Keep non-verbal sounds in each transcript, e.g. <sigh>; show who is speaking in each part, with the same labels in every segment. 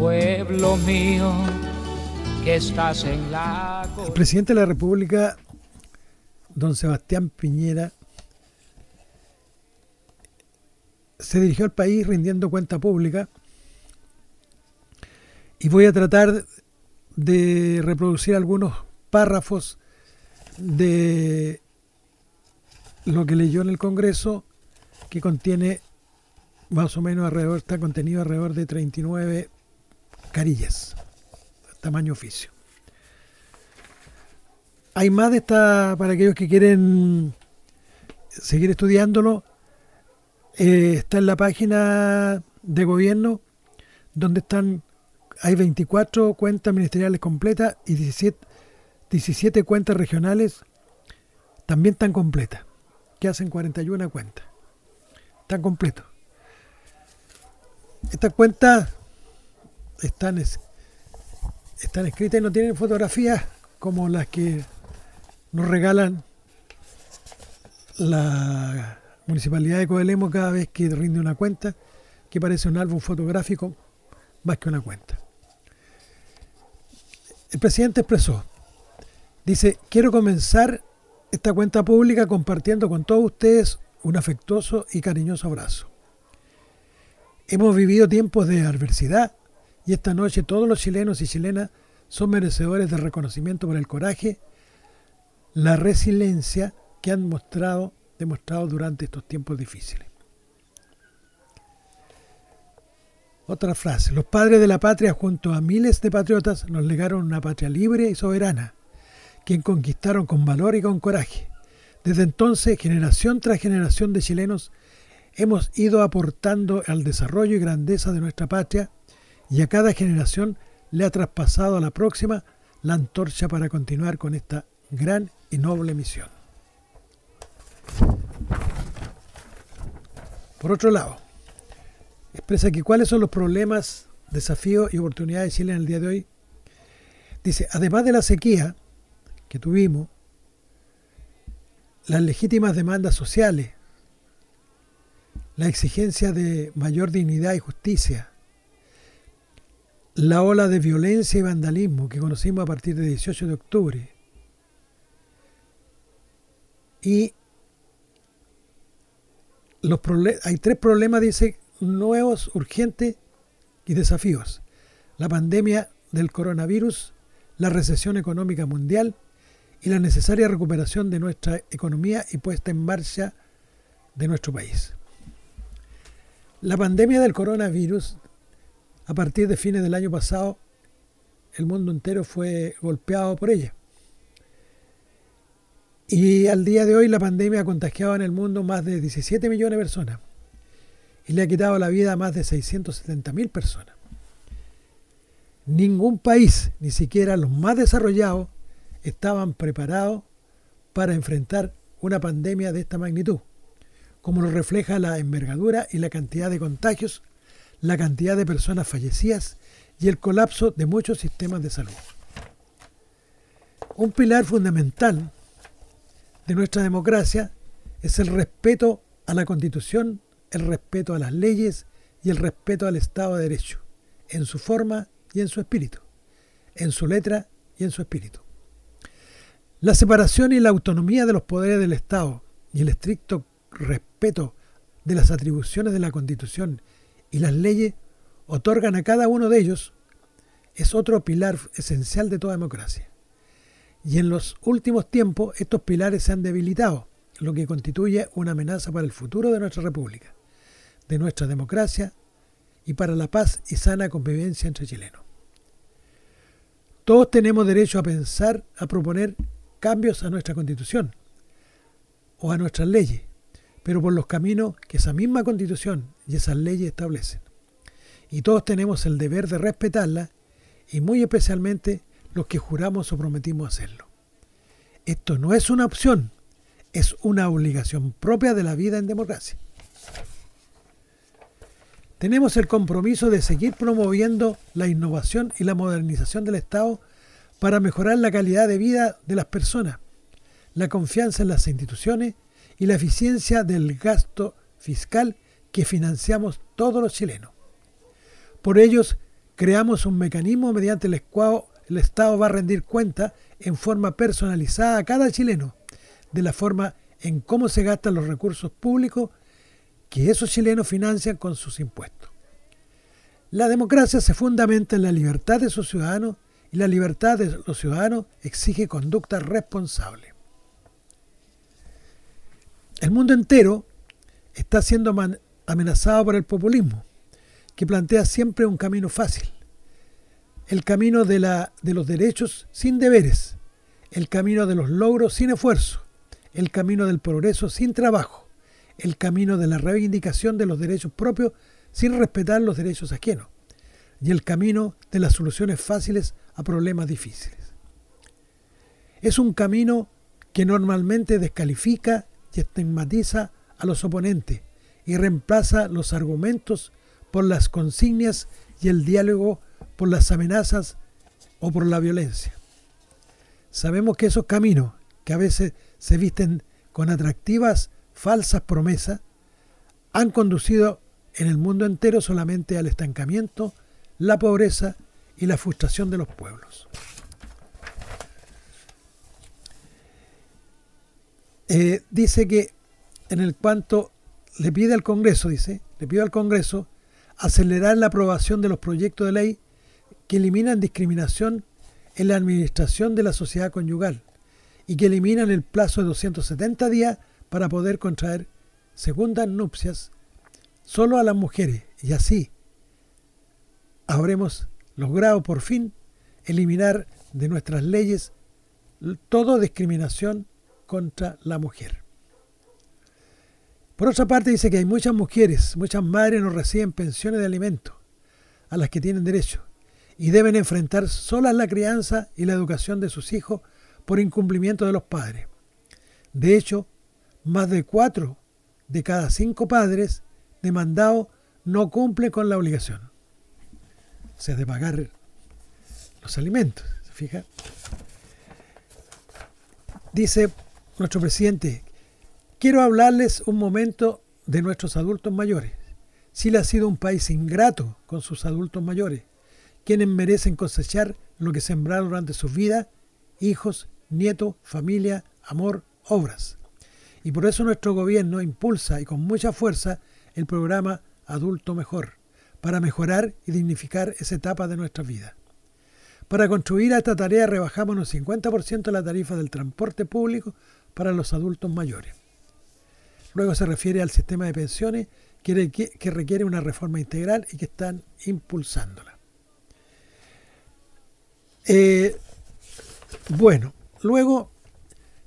Speaker 1: pueblo mío, que estás en la...
Speaker 2: El presidente de la República, don Sebastián Piñera, se dirigió al país rindiendo cuenta pública y voy a tratar de reproducir algunos párrafos de lo que leyó en el Congreso, que contiene más o menos alrededor, está contenido alrededor de 39 carillas, tamaño oficio. Hay más de esta, para aquellos que quieren seguir estudiándolo, eh, está en la página de gobierno, donde están, hay 24 cuentas ministeriales completas y 17, 17 cuentas regionales también están completas, que hacen 41 cuentas. Están completos. Estas cuentas están, están escritas y no tienen fotografías como las que nos regalan la Municipalidad de Coelemo cada vez que rinde una cuenta, que parece un álbum fotográfico más que una cuenta. El presidente expresó, dice, quiero comenzar esta cuenta pública compartiendo con todos ustedes un afectuoso y cariñoso abrazo. Hemos vivido tiempos de adversidad y esta noche todos los chilenos y chilenas son merecedores de reconocimiento por el coraje, la resiliencia que han mostrado, demostrado durante estos tiempos difíciles. Otra frase. Los padres de la patria junto a miles de patriotas nos legaron una patria libre y soberana, quien conquistaron con valor y con coraje. Desde entonces, generación tras generación de chilenos hemos ido aportando al desarrollo y grandeza de nuestra patria y a cada generación le ha traspasado a la próxima la antorcha para continuar con esta gran y noble misión. Por otro lado, expresa que cuáles son los problemas, desafíos y oportunidades de Chile en el día de hoy. Dice, además de la sequía que tuvimos, las legítimas demandas sociales, la exigencia de mayor dignidad y justicia, la ola de violencia y vandalismo que conocimos a partir del 18 de octubre y los hay tres problemas, dice, nuevos, urgentes y desafíos. La pandemia del coronavirus, la recesión económica mundial y la necesaria recuperación de nuestra economía y puesta en marcha de nuestro país. La pandemia del coronavirus a partir de fines del año pasado, el mundo entero fue golpeado por ella. Y al día de hoy la pandemia ha contagiado en el mundo más de 17 millones de personas y le ha quitado la vida a más de 670 mil personas. Ningún país, ni siquiera los más desarrollados, estaban preparados para enfrentar una pandemia de esta magnitud, como lo refleja la envergadura y la cantidad de contagios la cantidad de personas fallecidas y el colapso de muchos sistemas de salud. Un pilar fundamental de nuestra democracia es el respeto a la Constitución, el respeto a las leyes y el respeto al Estado de Derecho, en su forma y en su espíritu, en su letra y en su espíritu. La separación y la autonomía de los poderes del Estado y el estricto respeto de las atribuciones de la Constitución y las leyes otorgan a cada uno de ellos es otro pilar esencial de toda democracia. Y en los últimos tiempos estos pilares se han debilitado, lo que constituye una amenaza para el futuro de nuestra república, de nuestra democracia y para la paz y sana convivencia entre chilenos. Todos tenemos derecho a pensar, a proponer cambios a nuestra constitución o a nuestras leyes, pero por los caminos que esa misma constitución y esas leyes establecen. Y todos tenemos el deber de respetarla y muy especialmente los que juramos o prometimos hacerlo. Esto no es una opción, es una obligación propia de la vida en democracia. Tenemos el compromiso de seguir promoviendo la innovación y la modernización del Estado para mejorar la calidad de vida de las personas, la confianza en las instituciones y la eficiencia del gasto fiscal que financiamos todos los chilenos. Por ellos, creamos un mecanismo mediante el cual el Estado va a rendir cuenta en forma personalizada a cada chileno de la forma en cómo se gastan los recursos públicos que esos chilenos financian con sus impuestos. La democracia se fundamenta en la libertad de sus ciudadanos y la libertad de los ciudadanos exige conducta responsable. El mundo entero está siendo amenazado por el populismo, que plantea siempre un camino fácil, el camino de, la, de los derechos sin deberes, el camino de los logros sin esfuerzo, el camino del progreso sin trabajo, el camino de la reivindicación de los derechos propios sin respetar los derechos ajenos, y el camino de las soluciones fáciles a problemas difíciles. Es un camino que normalmente descalifica y estigmatiza a los oponentes y reemplaza los argumentos por las consignas y el diálogo por las amenazas o por la violencia. Sabemos que esos caminos, que a veces se visten con atractivas falsas promesas, han conducido en el mundo entero solamente al estancamiento, la pobreza y la frustración de los pueblos. Eh, dice que en el cuanto le pide al Congreso, dice, le pide al Congreso acelerar la aprobación de los proyectos de ley que eliminan discriminación en la administración de la sociedad conyugal y que eliminan el plazo de 270 días para poder contraer segundas nupcias solo a las mujeres. Y así habremos logrado por fin eliminar de nuestras leyes toda discriminación contra la mujer. Por otra parte dice que hay muchas mujeres, muchas madres no reciben pensiones de alimentos a las que tienen derecho y deben enfrentar solas la crianza y la educación de sus hijos por incumplimiento de los padres. De hecho, más de cuatro de cada cinco padres demandados no cumplen con la obligación. O sea, de pagar los alimentos. ¿Se fija? Dice nuestro presidente, quiero hablarles un momento de nuestros adultos mayores. Chile ha sido un país ingrato con sus adultos mayores, quienes merecen cosechar lo que sembraron durante su vida, hijos nieto, familia, amor, obras. Y por eso nuestro gobierno impulsa y con mucha fuerza el programa Adulto Mejor, para mejorar y dignificar esa etapa de nuestra vida. Para contribuir a esta tarea rebajamos un 50% la tarifa del transporte público para los adultos mayores. Luego se refiere al sistema de pensiones que requiere una reforma integral y que están impulsándola. Eh, bueno, Luego,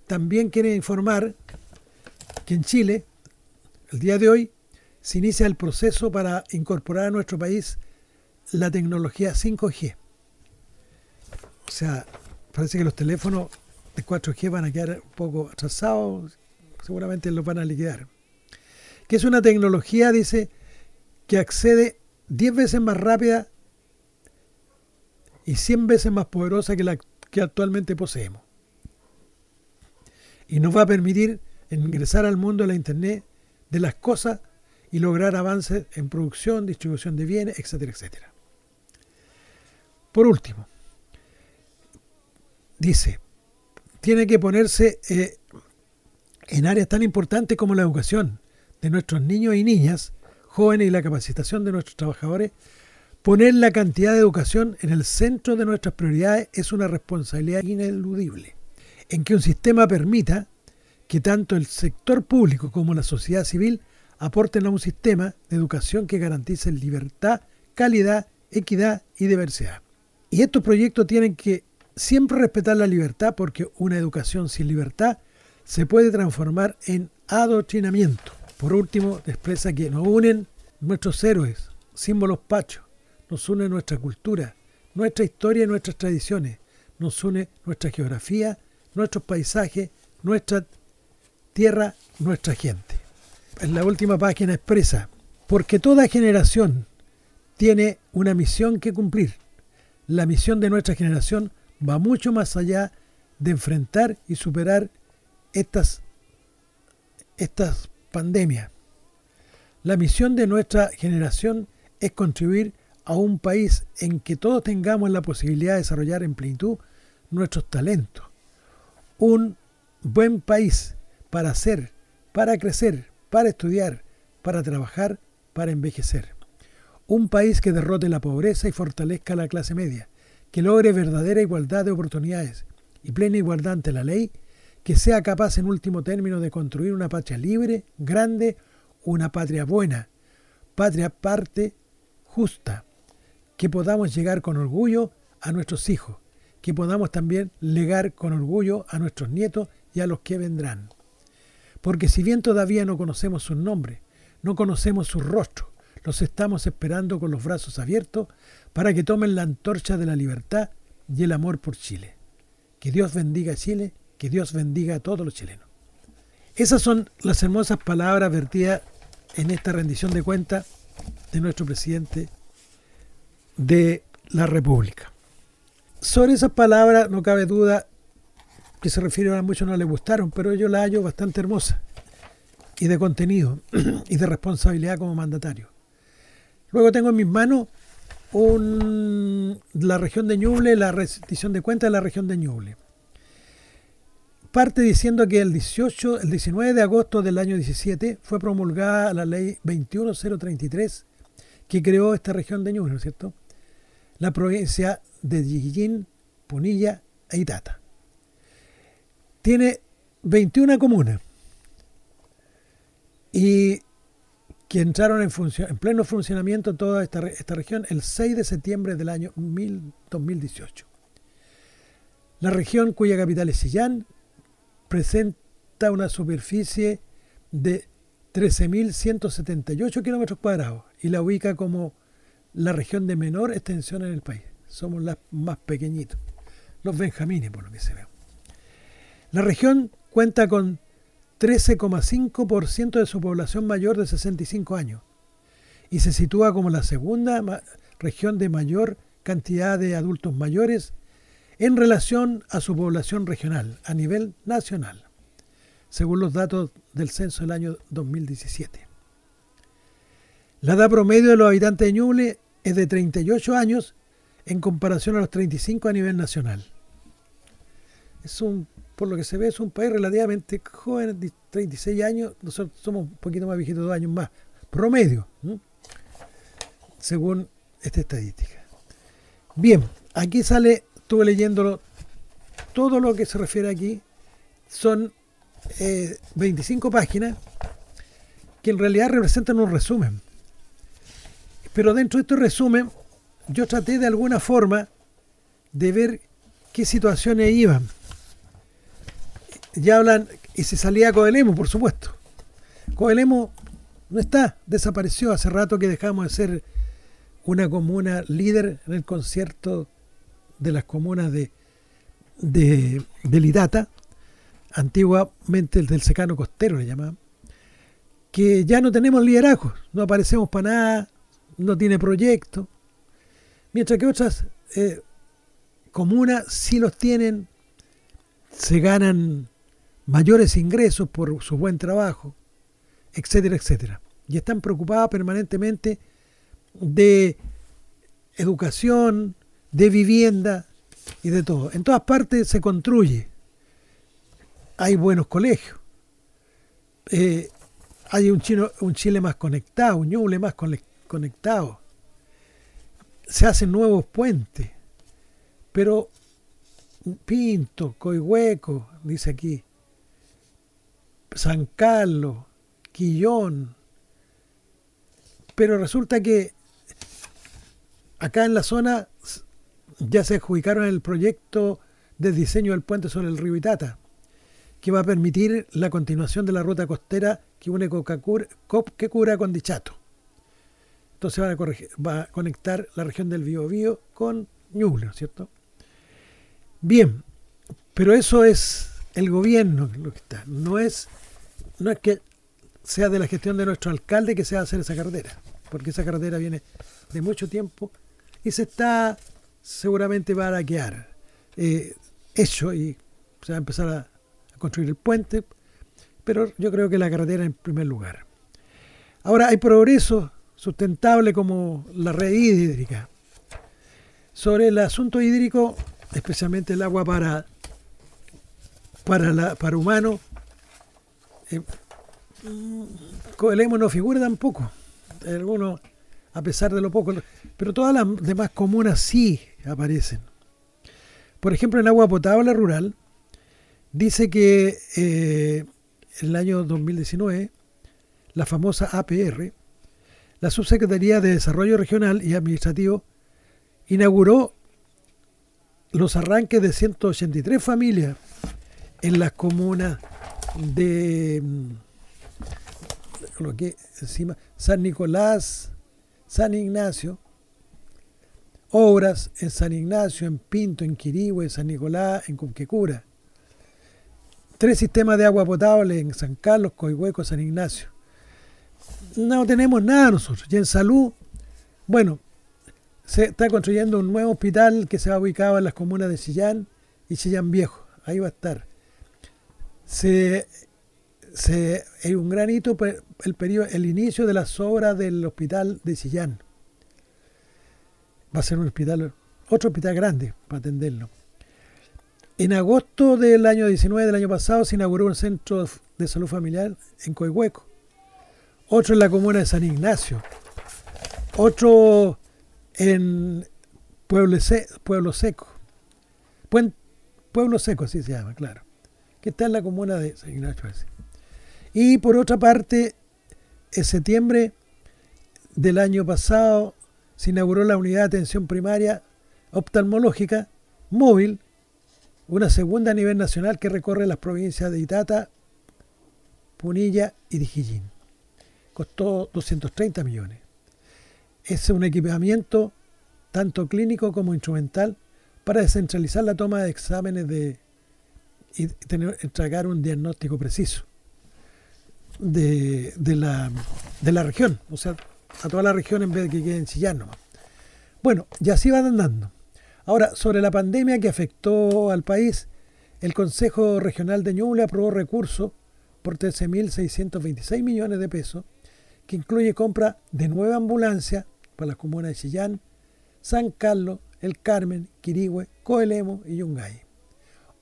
Speaker 2: también quiere informar que en Chile, el día de hoy, se inicia el proceso para incorporar a nuestro país la tecnología 5G. O sea, parece que los teléfonos de 4G van a quedar un poco atrasados, seguramente los van a liquidar. Que es una tecnología, dice, que accede 10 veces más rápida y 100 veces más poderosa que la que actualmente poseemos y nos va a permitir ingresar al mundo de la Internet de las cosas y lograr avances en producción, distribución de bienes, etcétera, etcétera. Por último, dice, tiene que ponerse eh, en áreas tan importantes como la educación de nuestros niños y niñas, jóvenes y la capacitación de nuestros trabajadores, poner la cantidad de educación en el centro de nuestras prioridades es una responsabilidad ineludible en que un sistema permita que tanto el sector público como la sociedad civil aporten a un sistema de educación que garantice libertad, calidad, equidad y diversidad. Y estos proyectos tienen que siempre respetar la libertad porque una educación sin libertad se puede transformar en adoctrinamiento. Por último, expresa que nos unen nuestros héroes, símbolos pachos, nos une nuestra cultura, nuestra historia y nuestras tradiciones, nos une nuestra geografía, nuestros paisajes, nuestra tierra, nuestra gente. En la última página expresa, porque toda generación tiene una misión que cumplir. La misión de nuestra generación va mucho más allá de enfrentar y superar estas, estas pandemias. La misión de nuestra generación es contribuir a un país en que todos tengamos la posibilidad de desarrollar en plenitud nuestros talentos. Un buen país para hacer, para crecer, para estudiar, para trabajar, para envejecer. Un país que derrote la pobreza y fortalezca la clase media, que logre verdadera igualdad de oportunidades y plena igualdad ante la ley, que sea capaz en último término de construir una patria libre, grande, una patria buena, patria parte, justa, que podamos llegar con orgullo a nuestros hijos, que podamos también legar con orgullo a nuestros nietos y a los que vendrán. Porque si bien todavía no conocemos sus nombres, no conocemos sus rostros, los estamos esperando con los brazos abiertos para que tomen la antorcha de la libertad y el amor por Chile. Que Dios bendiga a Chile, que Dios bendiga a todos los chilenos. Esas son las hermosas palabras vertidas en esta rendición de cuentas de nuestro presidente de la República. Sobre esas palabras no cabe duda que se refieren a muchos no les gustaron, pero yo la hallo bastante hermosa y de contenido <clears throat> y de responsabilidad como mandatario. Luego tengo en mis manos la región de Ñuble, la rendición de cuentas de la región de Ñuble. Parte diciendo que el 18, el 19 de agosto del año 17 fue promulgada la ley 21033 que creó esta región de Ñuble, ¿no es cierto? La provincia de Yiguillín, Punilla e Itata. Tiene 21 comunas y que entraron en, en pleno funcionamiento toda esta, esta, región el 6 de septiembre del año 2018. La región cuya capital es Sillán presenta una superficie de 13.178 kilómetros cuadrados y la ubica como la región de menor extensión en el país. Somos las más pequeñitos, los benjamines por lo que se ve. La región cuenta con 13,5% de su población mayor de 65 años y se sitúa como la segunda región de mayor cantidad de adultos mayores en relación a su población regional a nivel nacional, según los datos del censo del año 2017. La edad promedio de los habitantes de Ñuble es de 38 años en comparación a los 35 a nivel nacional. Es un por lo que se ve, es un país relativamente joven, 36 años, nosotros somos un poquito más viejitos, dos años más, promedio, según esta estadística. Bien, aquí sale, estuve leyéndolo, todo lo que se refiere aquí son 25 eh, páginas que en realidad representan un resumen. Pero dentro de este resumen, yo traté de alguna forma de ver qué situaciones iban ya hablan, y se salía Coelemo, por supuesto. Coelemo no está, desapareció. Hace rato que dejamos de ser una comuna líder en el concierto de las comunas de, de, de antiguamente el del secano costero le llamaban, que ya no tenemos liderazgo, no aparecemos para nada, no tiene proyecto, mientras que otras eh, comunas sí los tienen, se ganan mayores ingresos por su buen trabajo, etcétera, etcétera. Y están preocupadas permanentemente de educación, de vivienda y de todo. En todas partes se construye. Hay buenos colegios. Eh, hay un, chino, un Chile más conectado, un Ñuble más conectado. Se hacen nuevos puentes. Pero Pinto, Coihueco, dice aquí, San Carlos, Quillón. Pero resulta que acá en la zona ya se adjudicaron el proyecto de diseño del puente sobre el río Itata, que va a permitir la continuación de la ruta costera que une Coquecura con Dichato. Entonces va a, va a conectar la región del Biobío con Ñuble, ¿cierto? Bien, pero eso es el gobierno lo que está, no es no es que sea de la gestión de nuestro alcalde que sea hacer esa carretera, porque esa carretera viene de mucho tiempo y se está seguramente va a quedar eh, hecho y se va a empezar a, construir el puente, pero yo creo que la carretera en primer lugar. Ahora hay progreso sustentable como la red hídrica. Sobre el asunto hídrico, especialmente el agua para, para, la, para humanos, eh, Coelemo no figura tampoco. Algunos, a pesar de lo poco, pero todas las demás comunas sí aparecen. Por ejemplo, en agua potable rural, dice que eh, en el año 2019, la famosa APR, la Subsecretaría de Desarrollo Regional y Administrativo, inauguró los arranques de 183 familias en las comunas de lo que encima San Nicolás, San Ignacio, obras en San Ignacio, en Pinto, en Quirihue, San Nicolás, en Conquecura. Tres sistemas de agua potable en San Carlos, Coihueco, San Ignacio. No tenemos nada nosotros. Y en salud, bueno, se está construyendo un nuevo hospital que se va a ubicar en las comunas de Chillán y Chillán Viejo. Ahí va a estar. Se, se, hay un gran hito el, periodo, el inicio de las obras del hospital de Chillán. Va a ser un hospital, otro hospital grande para atenderlo. En agosto del año 19 del año pasado se inauguró un centro de salud familiar en Coihueco. Otro en la comuna de San Ignacio. Otro en Pueblo Seco. Pueblo Seco, así se llama, claro. Que está en la comuna de San Ignacio. Y por otra parte, en septiembre del año pasado se inauguró la unidad de atención primaria oftalmológica móvil, una segunda a nivel nacional que recorre las provincias de Itata, Punilla y Dijillín. Costó 230 millones es un equipamiento tanto clínico como instrumental para descentralizar la toma de exámenes de, y tener, entregar un diagnóstico preciso de, la, de, la, región, o sea, a toda la región en vez de que quede en Chillán nomás. Bueno, y así van andando. Ahora, sobre la pandemia que afectó al país, el Consejo Regional de Ñuble aprobó recursos por 13.626 millones de pesos, que incluye compra de nueva ambulancia para las comunas de Chillán, San Carlos, El Carmen, Quirigüe, Coelemo y Yungay.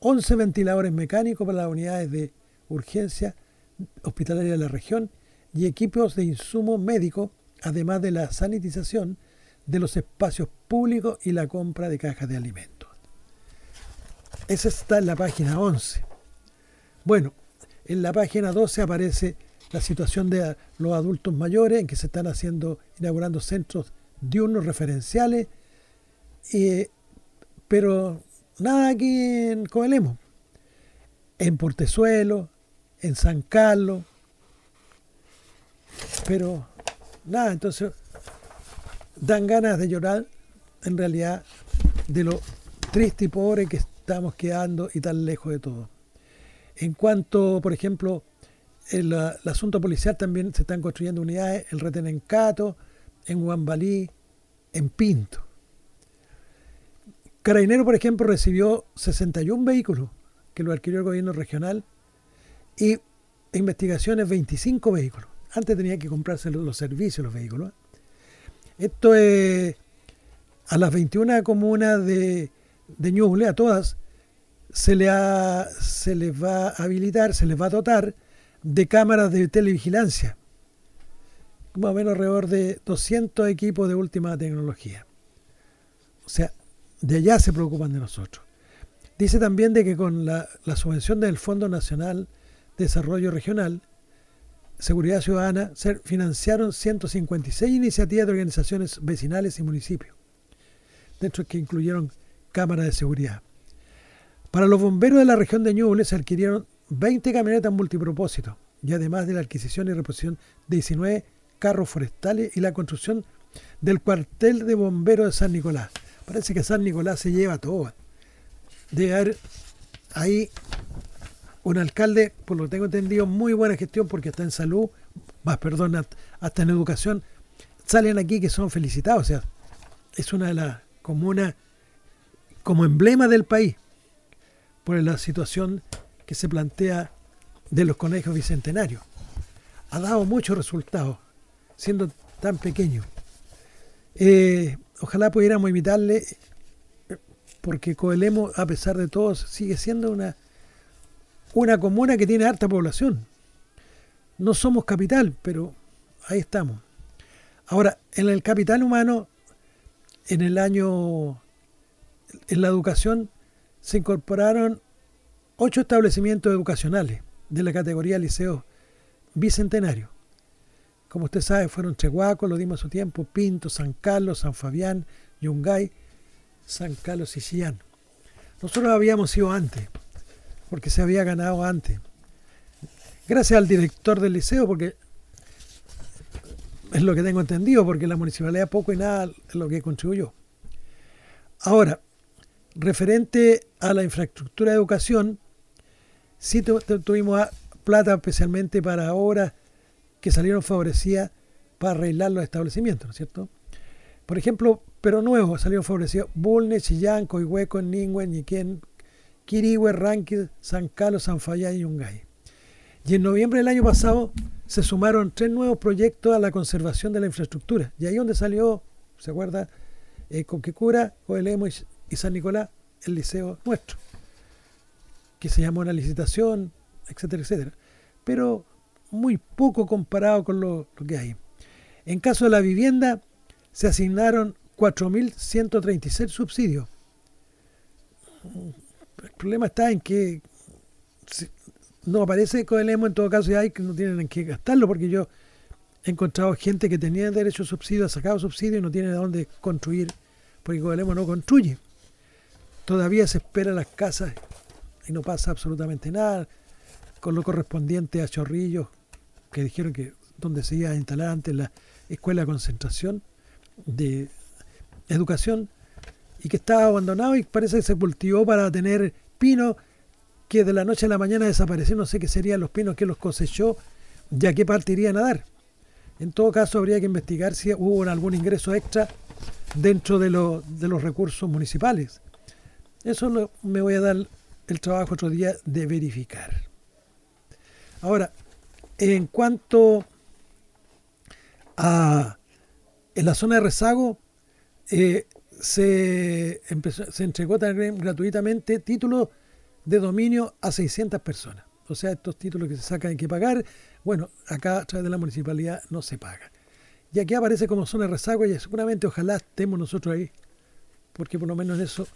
Speaker 2: 11 ventiladores mecánicos para las unidades de urgencia hospitalaria de la región y equipos de insumo médico, además de la sanitización de los espacios públicos y la compra de cajas de alimentos. Esa está en la página 11. Bueno, en la página 12 aparece la situación de los adultos mayores, en que se están haciendo, inaugurando centros diurnos referenciales, pero nada aquí en Coelemo, en Portezuelo, en San Carlos, pero nada, entonces dan ganas de llorar en realidad de lo triste y pobre que estamos quedando y tan lejos de todo. En cuanto, por ejemplo, el, asunto policial también se están construyendo unidades, el retén en Cato, en Guambalí, en Pinto. Carabinero, por ejemplo, recibió 61 vehículos que lo adquirió el gobierno regional y investigaciones 25 vehículos. Antes tenía que comprarse los, servicios, los vehículos. Esto es a las 21 comunas de, de Ñuble, a todas, se, se les va a habilitar, se les va a dotar de cámaras de televigilancia, más o menos alrededor de 200 equipos de última tecnología. O sea, de allá se preocupan de nosotros. Dice también de que con la, subvención del Fondo Nacional de Desarrollo Regional, Seguridad Ciudadana, se financiaron 156 iniciativas de organizaciones vecinales y municipios, dentro que incluyeron cámaras de seguridad. Para los bomberos de la región de Ñuble se adquirieron 20 camionetas multipropósito y además de la adquisición y reposición de 19 carros forestales y la construcción del cuartel de bomberos de San Nicolás. Parece que San Nicolás se lleva todo. Debe haber ahí un alcalde, por lo que tengo entendido, muy buena gestión porque está en salud, más perdón, hasta en educación. Salen aquí que son felicitados, o sea, es una de las comunas como emblema del país por la situación que se plantea de los colegios bicentenarios. Ha dado muchos resultados, siendo tan pequeño. Eh, ojalá pudiéramos imitarle, porque Coelemo, a pesar de todo, sigue siendo una, una comuna que tiene harta población. No somos capital, pero ahí estamos. Ahora, en el capital humano, en el año, en la educación, se incorporaron ocho establecimientos educacionales de la categoría liceo bicentenario. Como usted sabe, fueron Chehuaco, lo dimos a su tiempo, Pinto, San Carlos, San Fabián, Yungay, San Carlos y Chillán. Nosotros habíamos ido antes, porque se había ganado antes. Gracias al director del liceo, porque es lo que tengo entendido, porque la municipalidad poco y nada es lo que contribuyó. Ahora, referente a la infraestructura de educación, sí tuvimos plata especialmente para obras que salieron favorecidas para arreglar los establecimientos, ¿no es cierto? Por ejemplo, pero nuevo salieron favorecidos Bulne, Chillán, Coihueco, Ningüe, Ñiquén, Quirihue, Ranquil, San Carlos, San Fayán y Yungay. Y en noviembre del año pasado se sumaron tres nuevos proyectos a la conservación de la infraestructura. Y ahí donde salió, ¿se acuerda? Eh, Conquecura, Coelemo y, y San Nicolás, el liceo nuestro, que se llamó una licitación, etcétera, etcétera. Pero muy poco comparado con lo, que hay. En caso de la vivienda, se asignaron 4.136 subsidios. El problema está en que no aparece Coelemo, en todo caso, y hay que no tienen en qué gastarlo, porque yo he encontrado gente que tenía derecho a subsidio, ha sacado subsidio y no tiene de dónde construir, porque Coelemo no construye. Todavía se espera las casas y no pasa absolutamente nada, con lo correspondiente a Chorrillos, que dijeron que donde se iba a instalar antes la escuela de concentración de educación y que estaba abandonado y parece que se cultivó para tener pinos que de la noche a la mañana desaparecieron, no sé qué serían los pinos que los cosechó, ya qué parte irían a dar. En todo caso habría que investigar si hubo algún ingreso extra dentro de, de los recursos municipales. Eso me voy a dar el trabajo otro día de verificar. Ahora, en cuanto a en la zona de rezago, eh, se, entregó también gratuitamente títulos de dominio a 600 personas. O sea, estos títulos que se sacan hay que pagar. Bueno, acá a través de la municipalidad no se paga. Y aquí aparece como zona de rezago y seguramente ojalá estemos nosotros ahí, porque por lo menos en eso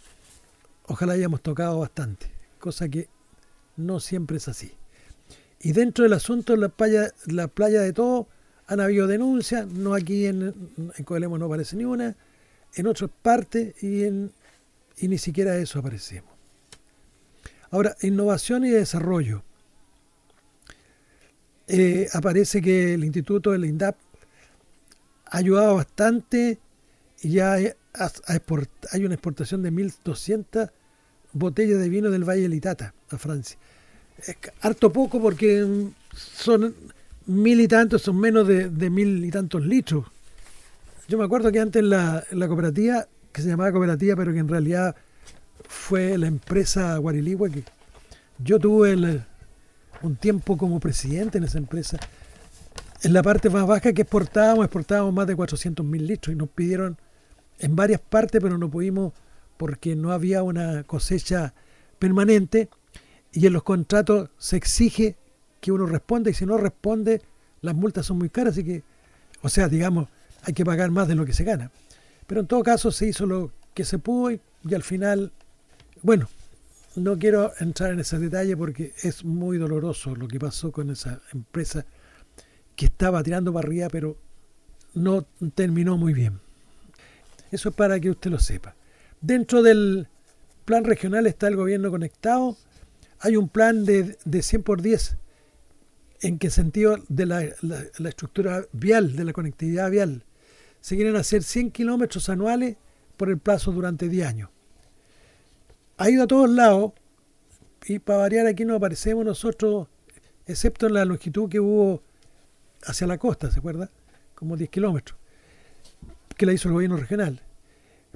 Speaker 2: ojalá hayamos tocado bastante, cosa que no siempre es así. Y dentro del asunto, la playa, la playa de todo, han habido denuncias, no aquí en, en no aparece ni una, en otras partes y, en, y ni siquiera eso aparecemos. Ahora, innovación y desarrollo. Eh, aparece que el instituto del INDAP ha ayudado bastante y ya hay, una exportación de 1.200 botellas de vino del Valle de Litata a Francia harto poco porque son mil y tantos, son menos de, mil y tantos litros. Yo me acuerdo que antes la, la cooperativa, que se llamaba cooperativa, pero que en realidad fue la empresa Guariligua, que yo tuve un tiempo como presidente en esa empresa. En la parte más baja que exportábamos, exportábamos más de 400 mil litros y nos pidieron en varias partes, pero no pudimos porque no había una cosecha permanente y en los contratos se exige que uno responda y si no responde, las multas son muy caras, así que, o sea, digamos, hay que pagar más de lo que se gana. Pero en todo caso se hizo lo que se pudo y, al final, bueno, no quiero entrar en ese detalle porque es muy doloroso lo que pasó con esa empresa que estaba tirando para arriba, pero no terminó muy bien. Eso es para que usted lo sepa. Dentro del plan regional está el gobierno conectado hay un plan de, de 100 por 10. ¿En qué sentido? De la, estructura vial, de la conectividad vial. Se quieren hacer 100 kilómetros anuales por el plazo durante 10 años. Ha ido a todos lados y para variar aquí no aparecemos nosotros, excepto en la longitud que hubo hacia la costa, ¿se acuerda? Como 10 kilómetros, que la hizo el gobierno regional.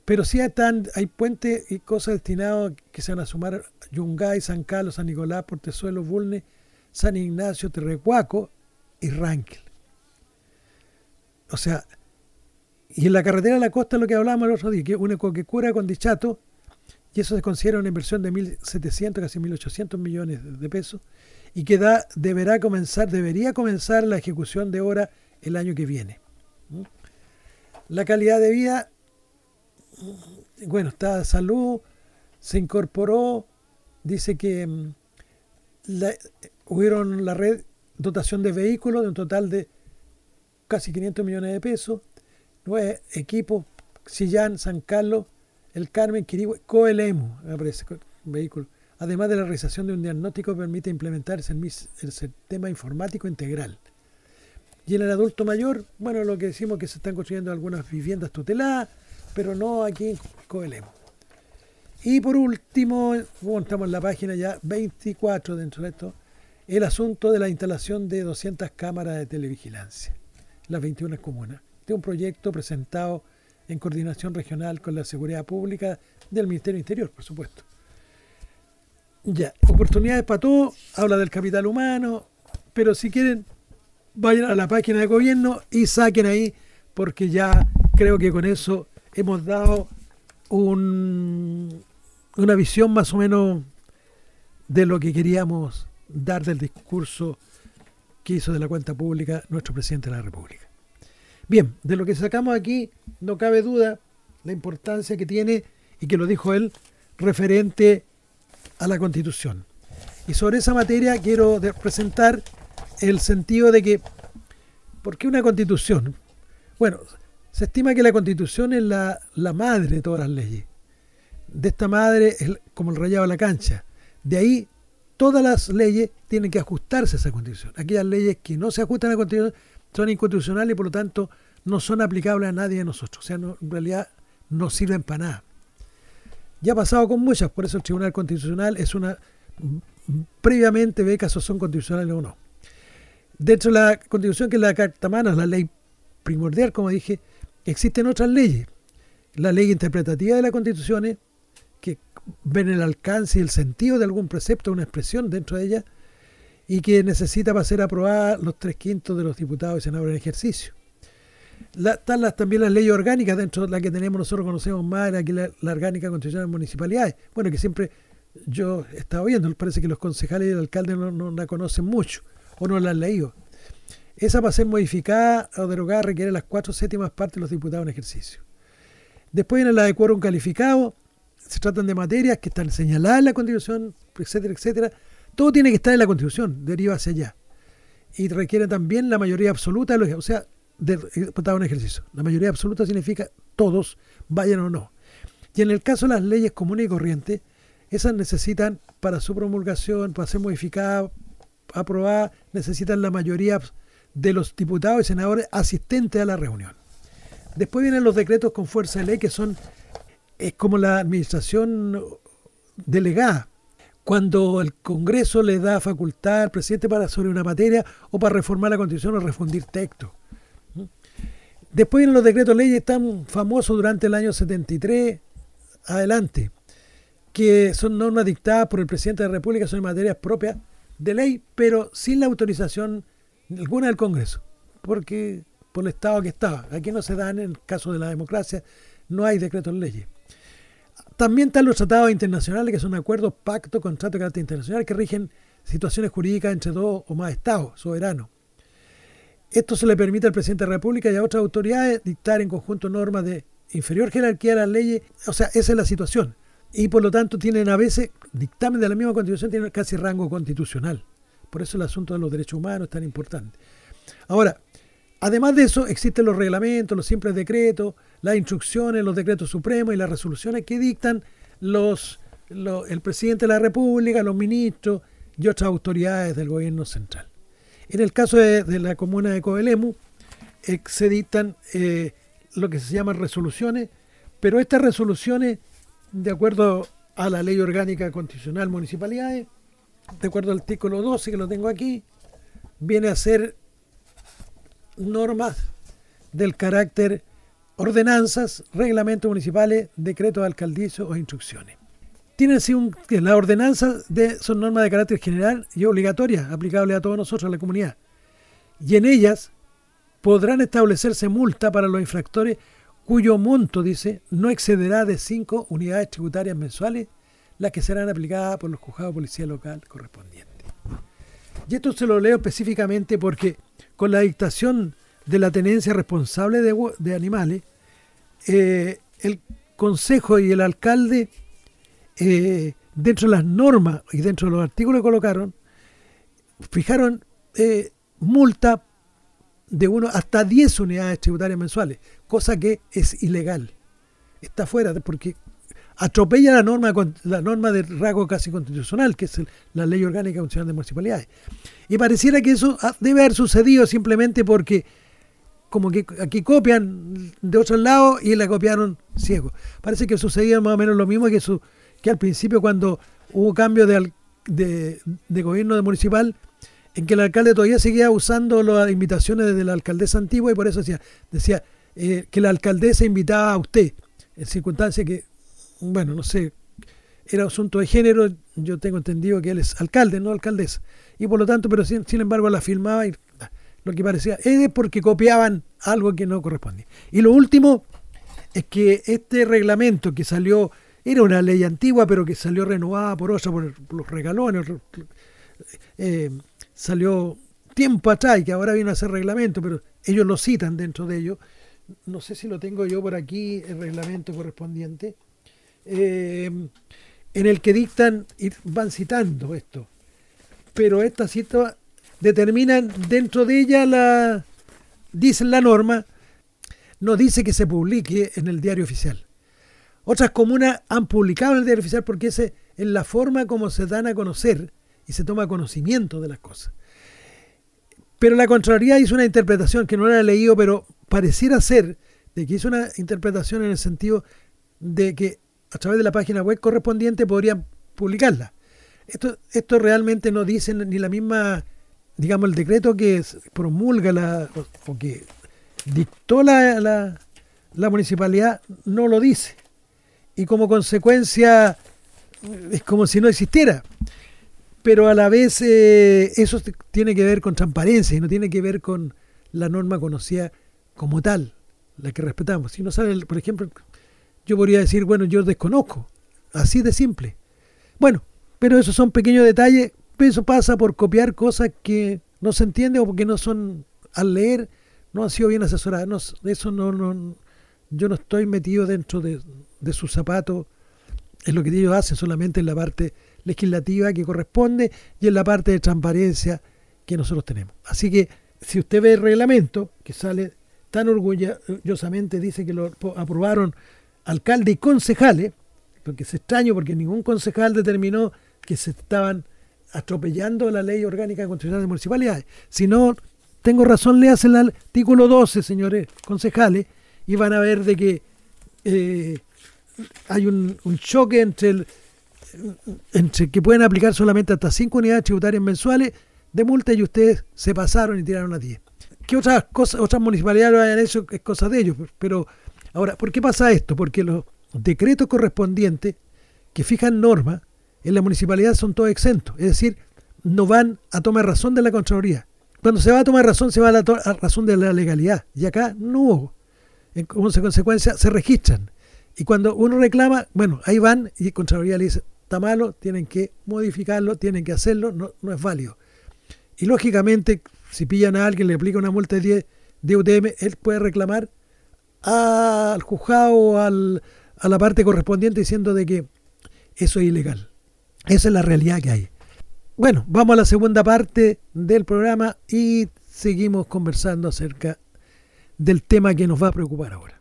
Speaker 2: Pero sí hay puentes y cosas destinadas que se van a sumar Yungay, San Carlos, San Nicolás, Portezuelo, Bulne, San Ignacio, Terrecuaco y Rankel. O sea, Y en la carretera de la costa lo que hablábamos el otro día, que una coquecura con dichato, y eso se considera una inversión de 1.700, casi 1.800 millones de pesos, y que da, deberá comenzar, debería comenzar la ejecución de obra el año que viene. La calidad de vida, bueno, está salud, se incorporó, dice que mm, la, hubieron la red dotación de vehículos de un total de casi 500 millones de pesos, nueve equipos, Sillán, San Carlos, El Carmen, aparece vehículo. Además de la realización de un diagnóstico permite implementar el, el sistema informático integral. Y en el adulto mayor, bueno, lo que decimos que se están construyendo algunas viviendas tuteladas, pero no aquí en Coelemu. Y por último, estamos en la página ya 24 dentro de esto, el asunto de la instalación de 200 cámaras de televigilancia, las 21 comunas. Es un proyecto presentado en coordinación regional con la seguridad pública del Ministerio Interior, por supuesto. Ya, oportunidades para todo, habla del capital humano, pero si quieren, vayan a la página de gobierno y saquen ahí, porque ya creo que con eso hemos dado un, una visión más o menos de lo que queríamos dar del discurso que hizo de la cuenta pública nuestro presidente de la República. Bien, de lo que sacamos aquí no cabe duda la importancia que tiene, y que lo dijo él, referente a la Constitución. Y sobre esa materia quiero presentar el sentido de que, ¿por qué una Constitución? Bueno, se estima que la Constitución es la, la madre de todas las leyes de esta madre es como el rayado de la cancha. De ahí todas las leyes tienen que ajustarse a esa constitución. Aquellas leyes que no se ajustan a la constitución son inconstitucionales y por lo tanto no son aplicables a nadie de nosotros. O sea, en realidad no sirven para nada. Ya ha pasado con muchas, por eso el Tribunal Constitucional es una... Previamente ve casos son constitucionales o no. De la Constitución, que es la Carta Magna, la ley primordial, como dije, existen otras leyes. La ley interpretativa de la Constitución que ven el alcance y el sentido de algún precepto, una expresión dentro de ella, y que necesita para ser aprobada los tres quintos de los diputados y senadores en ejercicio. están las, también las leyes orgánicas, dentro de las que tenemos nosotros conocemos más, aquí la, orgánica constitucional de municipalidades. Bueno, que siempre yo he estado viendo, parece que los concejales y el alcalde no, la conocen mucho o no la han leído. Esa para ser modificada o derogada requiere las cuatro séptimas partes de los diputados en ejercicio. Después viene la de quórum calificado, se tratan de materias que están señaladas en la Constitución, etcétera, etcétera. Todo tiene que estar en la Constitución, deriva hacia allá. Y requiere también la mayoría absoluta o sea, de, de un ejercicio. La mayoría absoluta significa todos, vayan o no. Y en el caso de las leyes comunes y corrientes, esas necesitan para su promulgación, para ser modificadas, aprobadas, necesitan la mayoría de los diputados y senadores asistentes a la reunión. Después vienen los decretos con fuerza de ley, que son es como la administración delegada. Cuando el Congreso le da facultad al presidente para sobre una materia o para reformar la Constitución o refundir texto. Después vienen los decretos leyes tan famosos durante el año 73 adelante, que son normas dictadas por el presidente de la República, son materias propias de ley, pero sin la autorización alguna del Congreso, porque por el estado que estaba. Aquí no se dan en el caso de la democracia, no hay decretos leyes. También están los tratados internacionales, que son acuerdos, pactos, contratos de carácter internacional que rigen situaciones jurídicas entre dos o más estados soberanos. Esto se le permite al presidente de la República y a otras autoridades dictar en conjunto normas de inferior jerarquía a las leyes. O sea, esa es la situación. Y por lo tanto tienen a veces, dictamen de la misma constitución, tienen casi rango constitucional. Por eso el asunto de los derechos humanos es tan importante. Ahora, además de eso, existen los reglamentos, los simples decretos, las instrucciones, los decretos supremos y las resoluciones que dictan los, el presidente de la República, los ministros y otras autoridades del gobierno central. En el caso de, la comuna de Coelemu, eh, se dictan eh, lo que se llaman resoluciones, pero estas resoluciones, de acuerdo a la ley orgánica constitucional municipalidades, de acuerdo al artículo 12 que lo tengo aquí, viene a ser normas del carácter ordenanzas, reglamentos municipales, decretos alcaldizos o instrucciones. Tienen así un, las ordenanzas de, son normas de carácter general y obligatorias, aplicables a todos nosotros, a la comunidad. Y en ellas podrán establecerse multa para los infractores cuyo monto, dice, no excederá de cinco unidades tributarias mensuales, las que serán aplicadas por los juzgados de policía local correspondientes. Y esto se lo leo específicamente porque con la dictación de la tenencia responsable de, animales, eh, el consejo y el alcalde, eh, dentro de las normas y dentro de los artículos que colocaron, fijaron eh, multa de uno hasta 10 unidades tributarias mensuales, cosa que es ilegal. Está fuera, porque atropella la norma, la norma de rasgo casi constitucional, que es la ley orgánica funcional de municipalidades. Y pareciera que eso debe haber sucedido simplemente porque como que aquí copian de otro lado y la copiaron ciego. Parece que sucedía más o menos lo mismo que, su, que al principio cuando hubo cambio de, de, de gobierno municipal, en que el alcalde todavía seguía usando las invitaciones de la alcaldesa antigua y por eso decía, decía eh, que la alcaldesa invitaba a usted, en circunstancias que bueno, no sé, era asunto de género, yo tengo entendido que él es alcalde, no alcaldesa. Y por lo tanto, pero sin, embargo la filmaba y ah, lo que parecía, es porque copiaban algo que no correspondía. Y lo último es que este reglamento que salió, era una ley antigua, pero que salió renovada por otra, por, los regalones, eh, salió tiempo atrás y que ahora viene a ser reglamento, pero ellos lo citan dentro de ello. No sé si lo tengo yo por aquí, el reglamento correspondiente. Eh, en el que dictan y van citando esto. Pero estas citas determinan dentro de ella la, dicen la norma, no dice que se publique en el diario oficial. Otras comunas han publicado en el diario oficial porque esa es la forma como se dan a conocer y se toma conocimiento de las cosas. Pero la Contraloría hizo una interpretación que no la he leído, pero pareciera ser de que hizo una interpretación en el sentido de que a través de la página web correspondiente podrían publicarla. Esto, esto realmente no dice ni la misma, digamos, el decreto que promulga la, o que dictó la, la, municipalidad no lo dice. Y como consecuencia es como si no existiera. Pero a la vez eh, eso tiene que ver con transparencia y no tiene que ver con la norma conocida como tal, la que respetamos. Si no sale, por ejemplo, yo podría decir, bueno, yo desconozco. Así de simple. Bueno, pero esos son pequeños detalles. Eso pasa por copiar cosas que no se entienden o porque no son, al leer, no han sido bien asesoradas. eso no, yo no estoy metido dentro de, de sus zapatos. Es lo que ellos hacen solamente en la parte legislativa que corresponde y en la parte de transparencia que nosotros tenemos. Así que si usted ve el reglamento que sale tan orgullosamente, dice que lo aprobaron alcalde y concejales, lo que es extraño porque ningún concejal determinó que se estaban atropellando la ley orgánica constitucional de municipalidades. Si no, tengo razón, le hacen el artículo 12, señores concejales, y van a ver de que eh, hay un, choque entre, el, entre que pueden aplicar solamente hasta 5 unidades tributarias mensuales de multa y ustedes se pasaron y tiraron a 10. ¿Qué otras cosas, otras municipalidades lo hayan hecho? Es cosa de ellos, pero Ahora, ¿por qué pasa esto? Porque los decretos correspondientes que fijan normas en la municipalidad son todos exentos, es decir, no van a tomar razón de la Contraloría. Cuando se va a tomar razón, se va a la razón de la legalidad. Y acá no hubo. En consecuencia, se registran. Y cuando uno reclama, bueno, ahí van y Contraloría le dice, está malo, tienen que modificarlo, tienen que hacerlo, no, no es válido. Y lógicamente, si pillan a alguien, le aplica una multa de 10 de UTM, él puede reclamar al juzgado, al, a la parte correspondiente diciendo de que eso es ilegal. Esa es la realidad que hay. Bueno, vamos a la segunda parte del programa y seguimos conversando acerca del tema que nos va a preocupar ahora.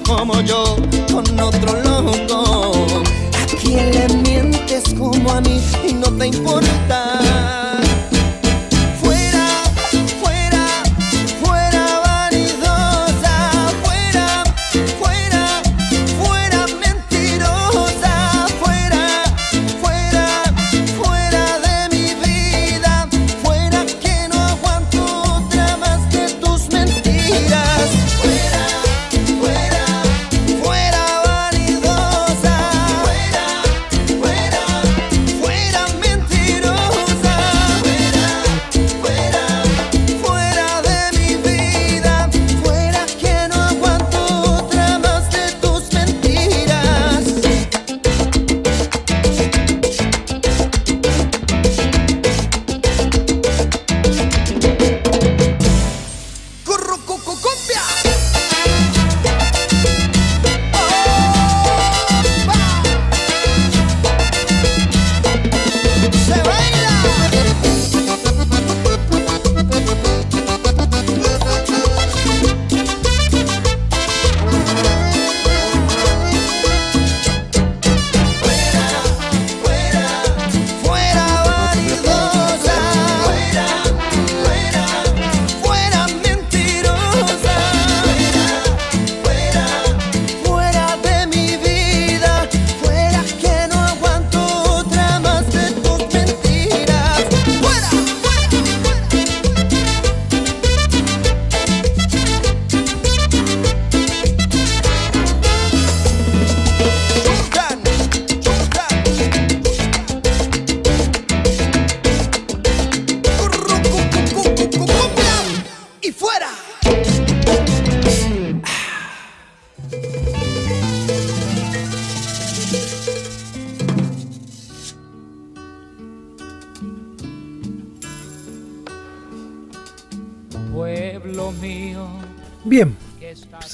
Speaker 3: Como yo con otro loco. ¿A quién le mientes con a mí y no te importa.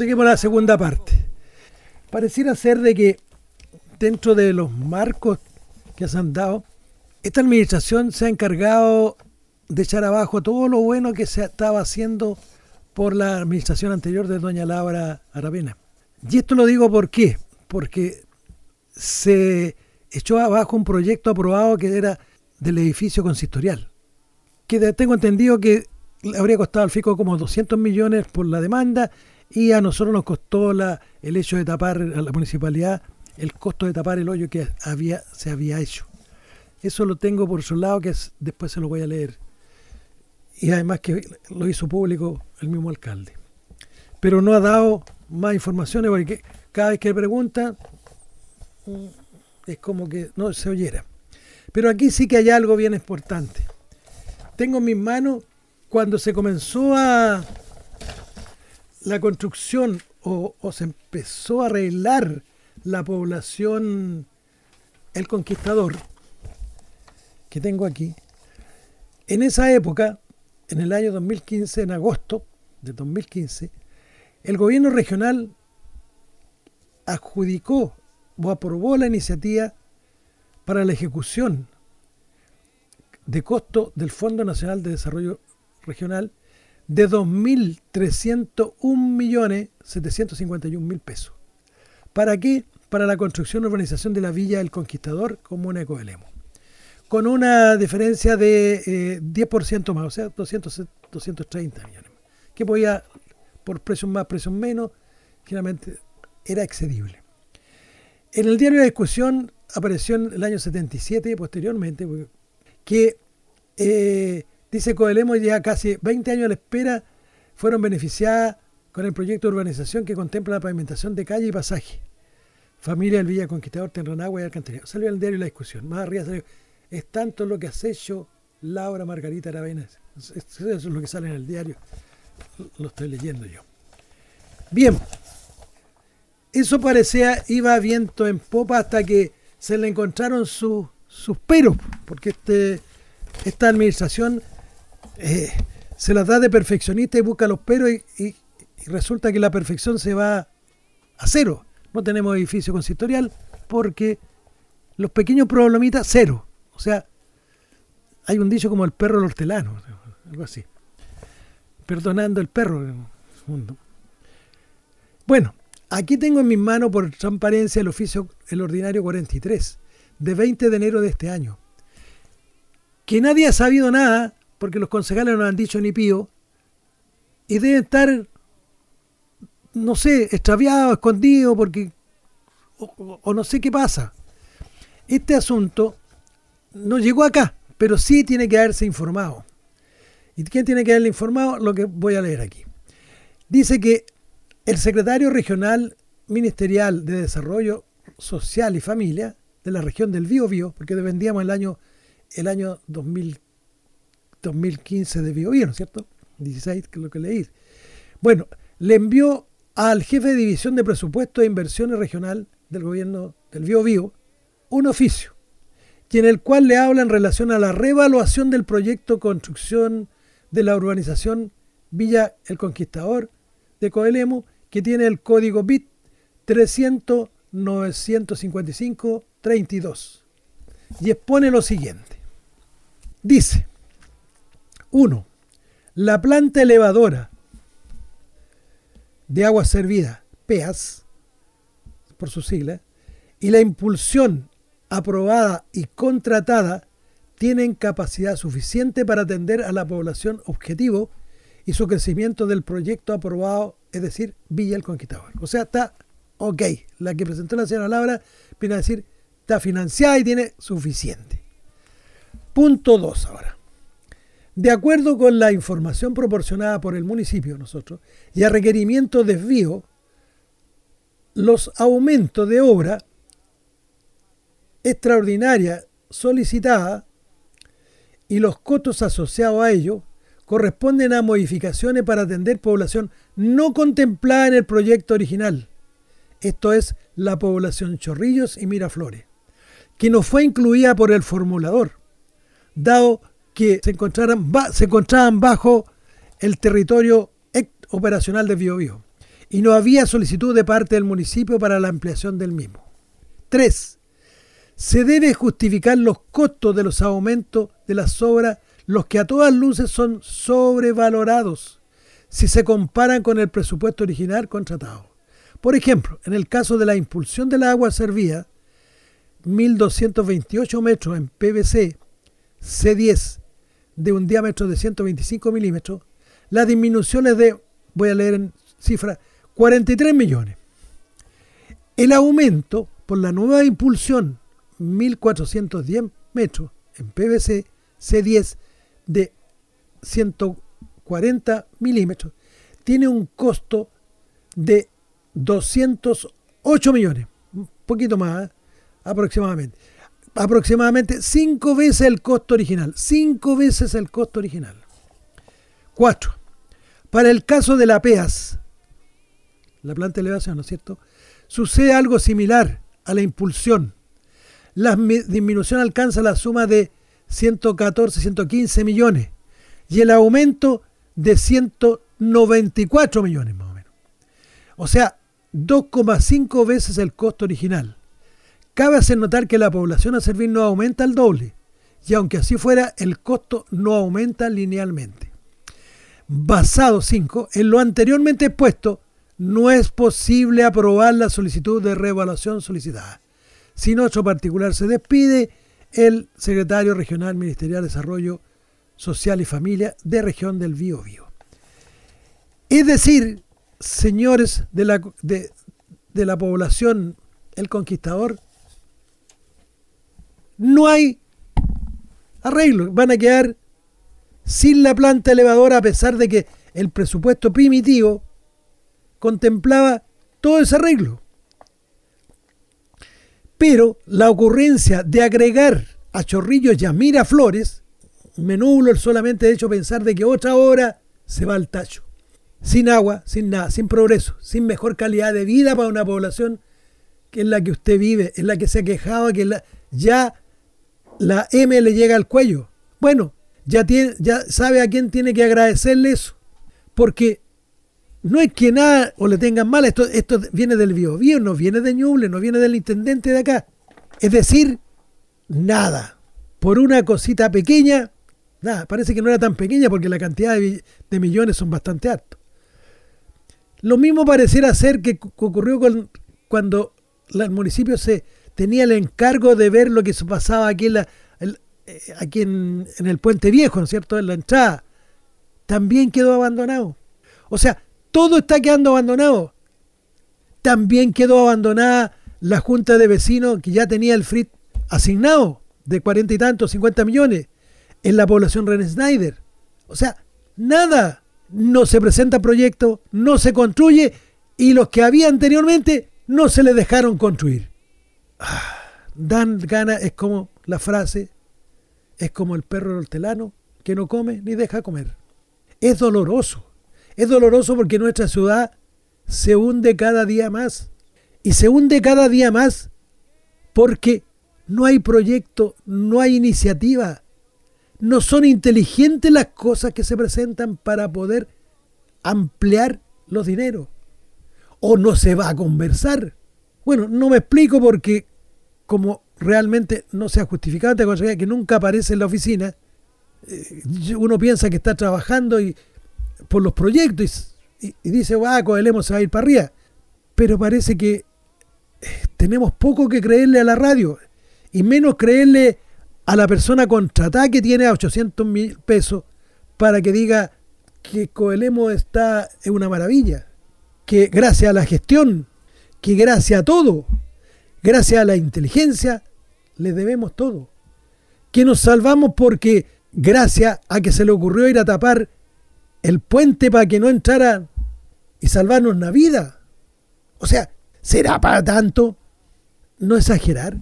Speaker 2: Seguimos la segunda parte. Pareciera ser de que dentro de los marcos que se han dado, esta administración se ha encargado de echar abajo todo lo bueno que se estaba haciendo por la administración anterior de doña Laura Aravena. Y esto lo digo por qué, porque se echó abajo un proyecto aprobado que era del edificio consistorial, que tengo entendido que habría costado al FICO como 200 millones por la demanda y a nosotros nos costó la, el hecho de tapar a la municipalidad el costo de tapar el hoyo que había, se había hecho. Eso lo tengo por su lado, que después se lo voy a leer. Y además que lo hizo público el mismo alcalde. Pero no ha dado más informaciones porque cada vez que pregunta es como que no se oyera. Pero aquí sí que hay algo bien importante. Tengo en mis manos cuando se comenzó a, la construcción o, se empezó a arreglar la población El Conquistador, que tengo aquí, en esa época, en el año 2015, en agosto de 2015, el gobierno regional adjudicó o aprobó la iniciativa para la ejecución de costo del Fondo Nacional de Desarrollo Regional de 2.301.751.000 pesos. ¿Para qué? Para la construcción y urbanización de la Villa del Conquistador, comuna de Coelemo. Con una diferencia de 10% eh, más, o sea, 230 millones. Que podía, por precios más, precios menos, finalmente era excedible. En el diario de discusión apareció en el año 77, posteriormente, que eh, Dice Coelemo ya casi 20 años a la espera fueron beneficiadas con el proyecto de urbanización que contempla la pavimentación de calle y pasaje. Familia del Villa Conquistador, Tenranagua y Alcantarilla. Salió en el diario la discusión. Más arriba salió. Es tanto lo que has hecho Laura Margarita Aravena. Eso es lo que sale en el diario. Lo estoy leyendo yo. Bien. Eso parecía iba viento en popa hasta que se le encontraron sus peros. Porque este, esta administración eh, se las da de perfeccionista y busca los peros y, resulta que la perfección se va a cero. No tenemos edificio consistorial porque los pequeños problemitas, cero. O sea, hay un dicho como el perro del hortelano, algo así. Perdonando el perro. Bueno, aquí tengo en mis manos por transparencia el oficio, el ordinario 43, de 20 de enero de este año. Que nadie ha sabido nada, porque los concejales no han dicho ni pío, y deben estar, no sé, extraviados, escondidos, porque, o, no sé qué pasa. Este asunto no llegó acá, pero sí tiene que haberse informado. ¿Y quién tiene que haberle informado? Lo que voy a leer aquí. Dice que el secretario regional ministerial de Desarrollo Social y Familia de la región del Bío porque dependíamos el año, el año 2000, 2015 de Bío ¿no es cierto? 16, que es lo que leí. Bueno, le envió al jefe de división de presupuesto e inversiones regional del gobierno del Bío un oficio, y en el cual le habla en relación a la revaluación del proyecto construcción de la urbanización Villa El Conquistador de Coelemo, que tiene el código BIT 300 955 32 y expone lo siguiente. Dice, 1. La planta elevadora de agua servida, PEAS, por su sigla, y la impulsión aprobada y contratada tienen capacidad suficiente para atender a la población objetivo y su crecimiento del proyecto aprobado, es decir, Villa el Conquistador. O sea, está ok. La que presentó la señora Laura viene a decir, está financiada y tiene suficiente. Punto 2 ahora. De acuerdo con la información proporcionada por el municipio, nosotros, y a requerimiento desvío, los aumentos de obra extraordinaria solicitada y los costos asociados a ello corresponden a modificaciones para atender población no contemplada en el proyecto original. Esto es la población Chorrillos y Miraflores, que no fue incluida por el formulador, dado que se, encontraran, se encontraban bajo el territorio operacional de Biobío y no había solicitud de parte del municipio para la ampliación del mismo. 3. Se debe justificar los costos de los aumentos de las obras, los que a todas luces son sobrevalorados si se comparan con el presupuesto original contratado. Por ejemplo, en el caso de la impulsión del agua servida, 1228 metros en PVC C10 de un diámetro de 125 milímetros, la disminución es de, voy a leer en cifra, 43 millones. El aumento por la nueva impulsión 1410 metros en PVC C10 de 140 milímetros tiene un costo de 208 millones, un poquito más ¿eh? aproximadamente. Aproximadamente 5 veces el costo original, 5 veces el costo original. 4. Para el caso de la PEAS, la planta de elevación, ¿no es cierto? Sucede algo similar a la impulsión. La disminución alcanza la suma de 114, 115 millones y el aumento de 194 millones más o menos. O sea, 2,5 veces el costo original. Cabe hacer notar que la población a servir no aumenta al doble, y aunque así fuera, el costo no aumenta linealmente. Basado 5 en lo anteriormente expuesto, no es posible aprobar la solicitud de reevaluación solicitada. Si nuestro particular se despide, el secretario regional ministerial de Desarrollo Social y Familia de región del Bío Es decir, señores de la, de, la población, el conquistador, no hay arreglo. Van a quedar sin la planta elevadora a pesar de que el presupuesto primitivo contemplaba todo ese arreglo. Pero la ocurrencia de agregar a Chorrillos y a Miraflores me nublo solamente de hecho pensar de que otra hora se va al tacho sin agua, sin nada, sin progreso, sin mejor calidad de vida para una población que es la que usted vive, es la que se ha quejado, que ya la M le llega al cuello. Bueno, ya, tiene, ya sabe a quién tiene que agradecerle eso, porque no es que nada o le tengan mal, esto, esto viene del bio, no viene de Ñuble, no viene del intendente de acá. Es decir, nada. Por una cosita pequeña, nada, parece que no era tan pequeña porque la cantidad de, millones son bastante altos. Lo mismo pareciera ser que ocurrió cuando el municipio se tenía el encargo de ver lo que pasaba aquí en, la, eh, aquí en, en el puente viejo, ¿no es cierto?, en la entrada, también quedó abandonado. O sea, todo está quedando abandonado. También quedó abandonada la junta de vecinos que ya tenía el FRIT asignado de cuarenta y tantos, 50 millones en la población René Snyder. O sea, nada. No se presenta proyecto, no se construye y los que había anteriormente no se les dejaron construir. Dan gana es como la frase, es como el perro hortelano que no come ni deja comer. Es doloroso. Es doloroso porque nuestra ciudad se hunde cada día más. Y se hunde cada día más porque no hay proyecto, no hay iniciativa. No son inteligentes las cosas que se presentan para poder ampliar los dineros. O no se va a conversar. Bueno, no me explico porque como realmente no se ha justificado esta cosa que nunca aparece en la oficina, eh, uno piensa que está trabajando y por los proyectos y, dice, va, Coelemo se va a ir para arriba. Pero parece que eh, tenemos poco que creerle a la radio y menos creerle a la persona contratada que tiene a 800 mil pesos para que diga que Coelemo está en una maravilla, que gracias a la gestión, que gracias a todo, gracias a la inteligencia, le debemos todo. Que nos salvamos porque gracias a que se le ocurrió ir a tapar el puente para que no entrara y salvarnos la vida. O sea, ¿será para tanto? No exagerar.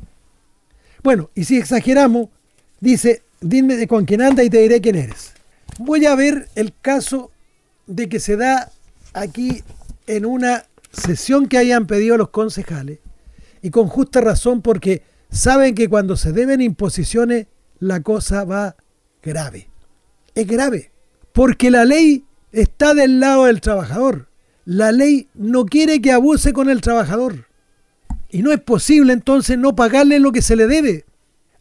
Speaker 2: Bueno, y si exageramos, dice, dime con quién anda y te diré quién eres. Voy a ver el caso de que se da aquí en una sesión que hayan pedido los concejales, y con justa razón porque saben que cuando se deben imposiciones la cosa va grave. Es grave. Porque la ley está del lado del trabajador. La ley no quiere que abuse con el trabajador. Y no es posible entonces no pagarle lo que se le debe.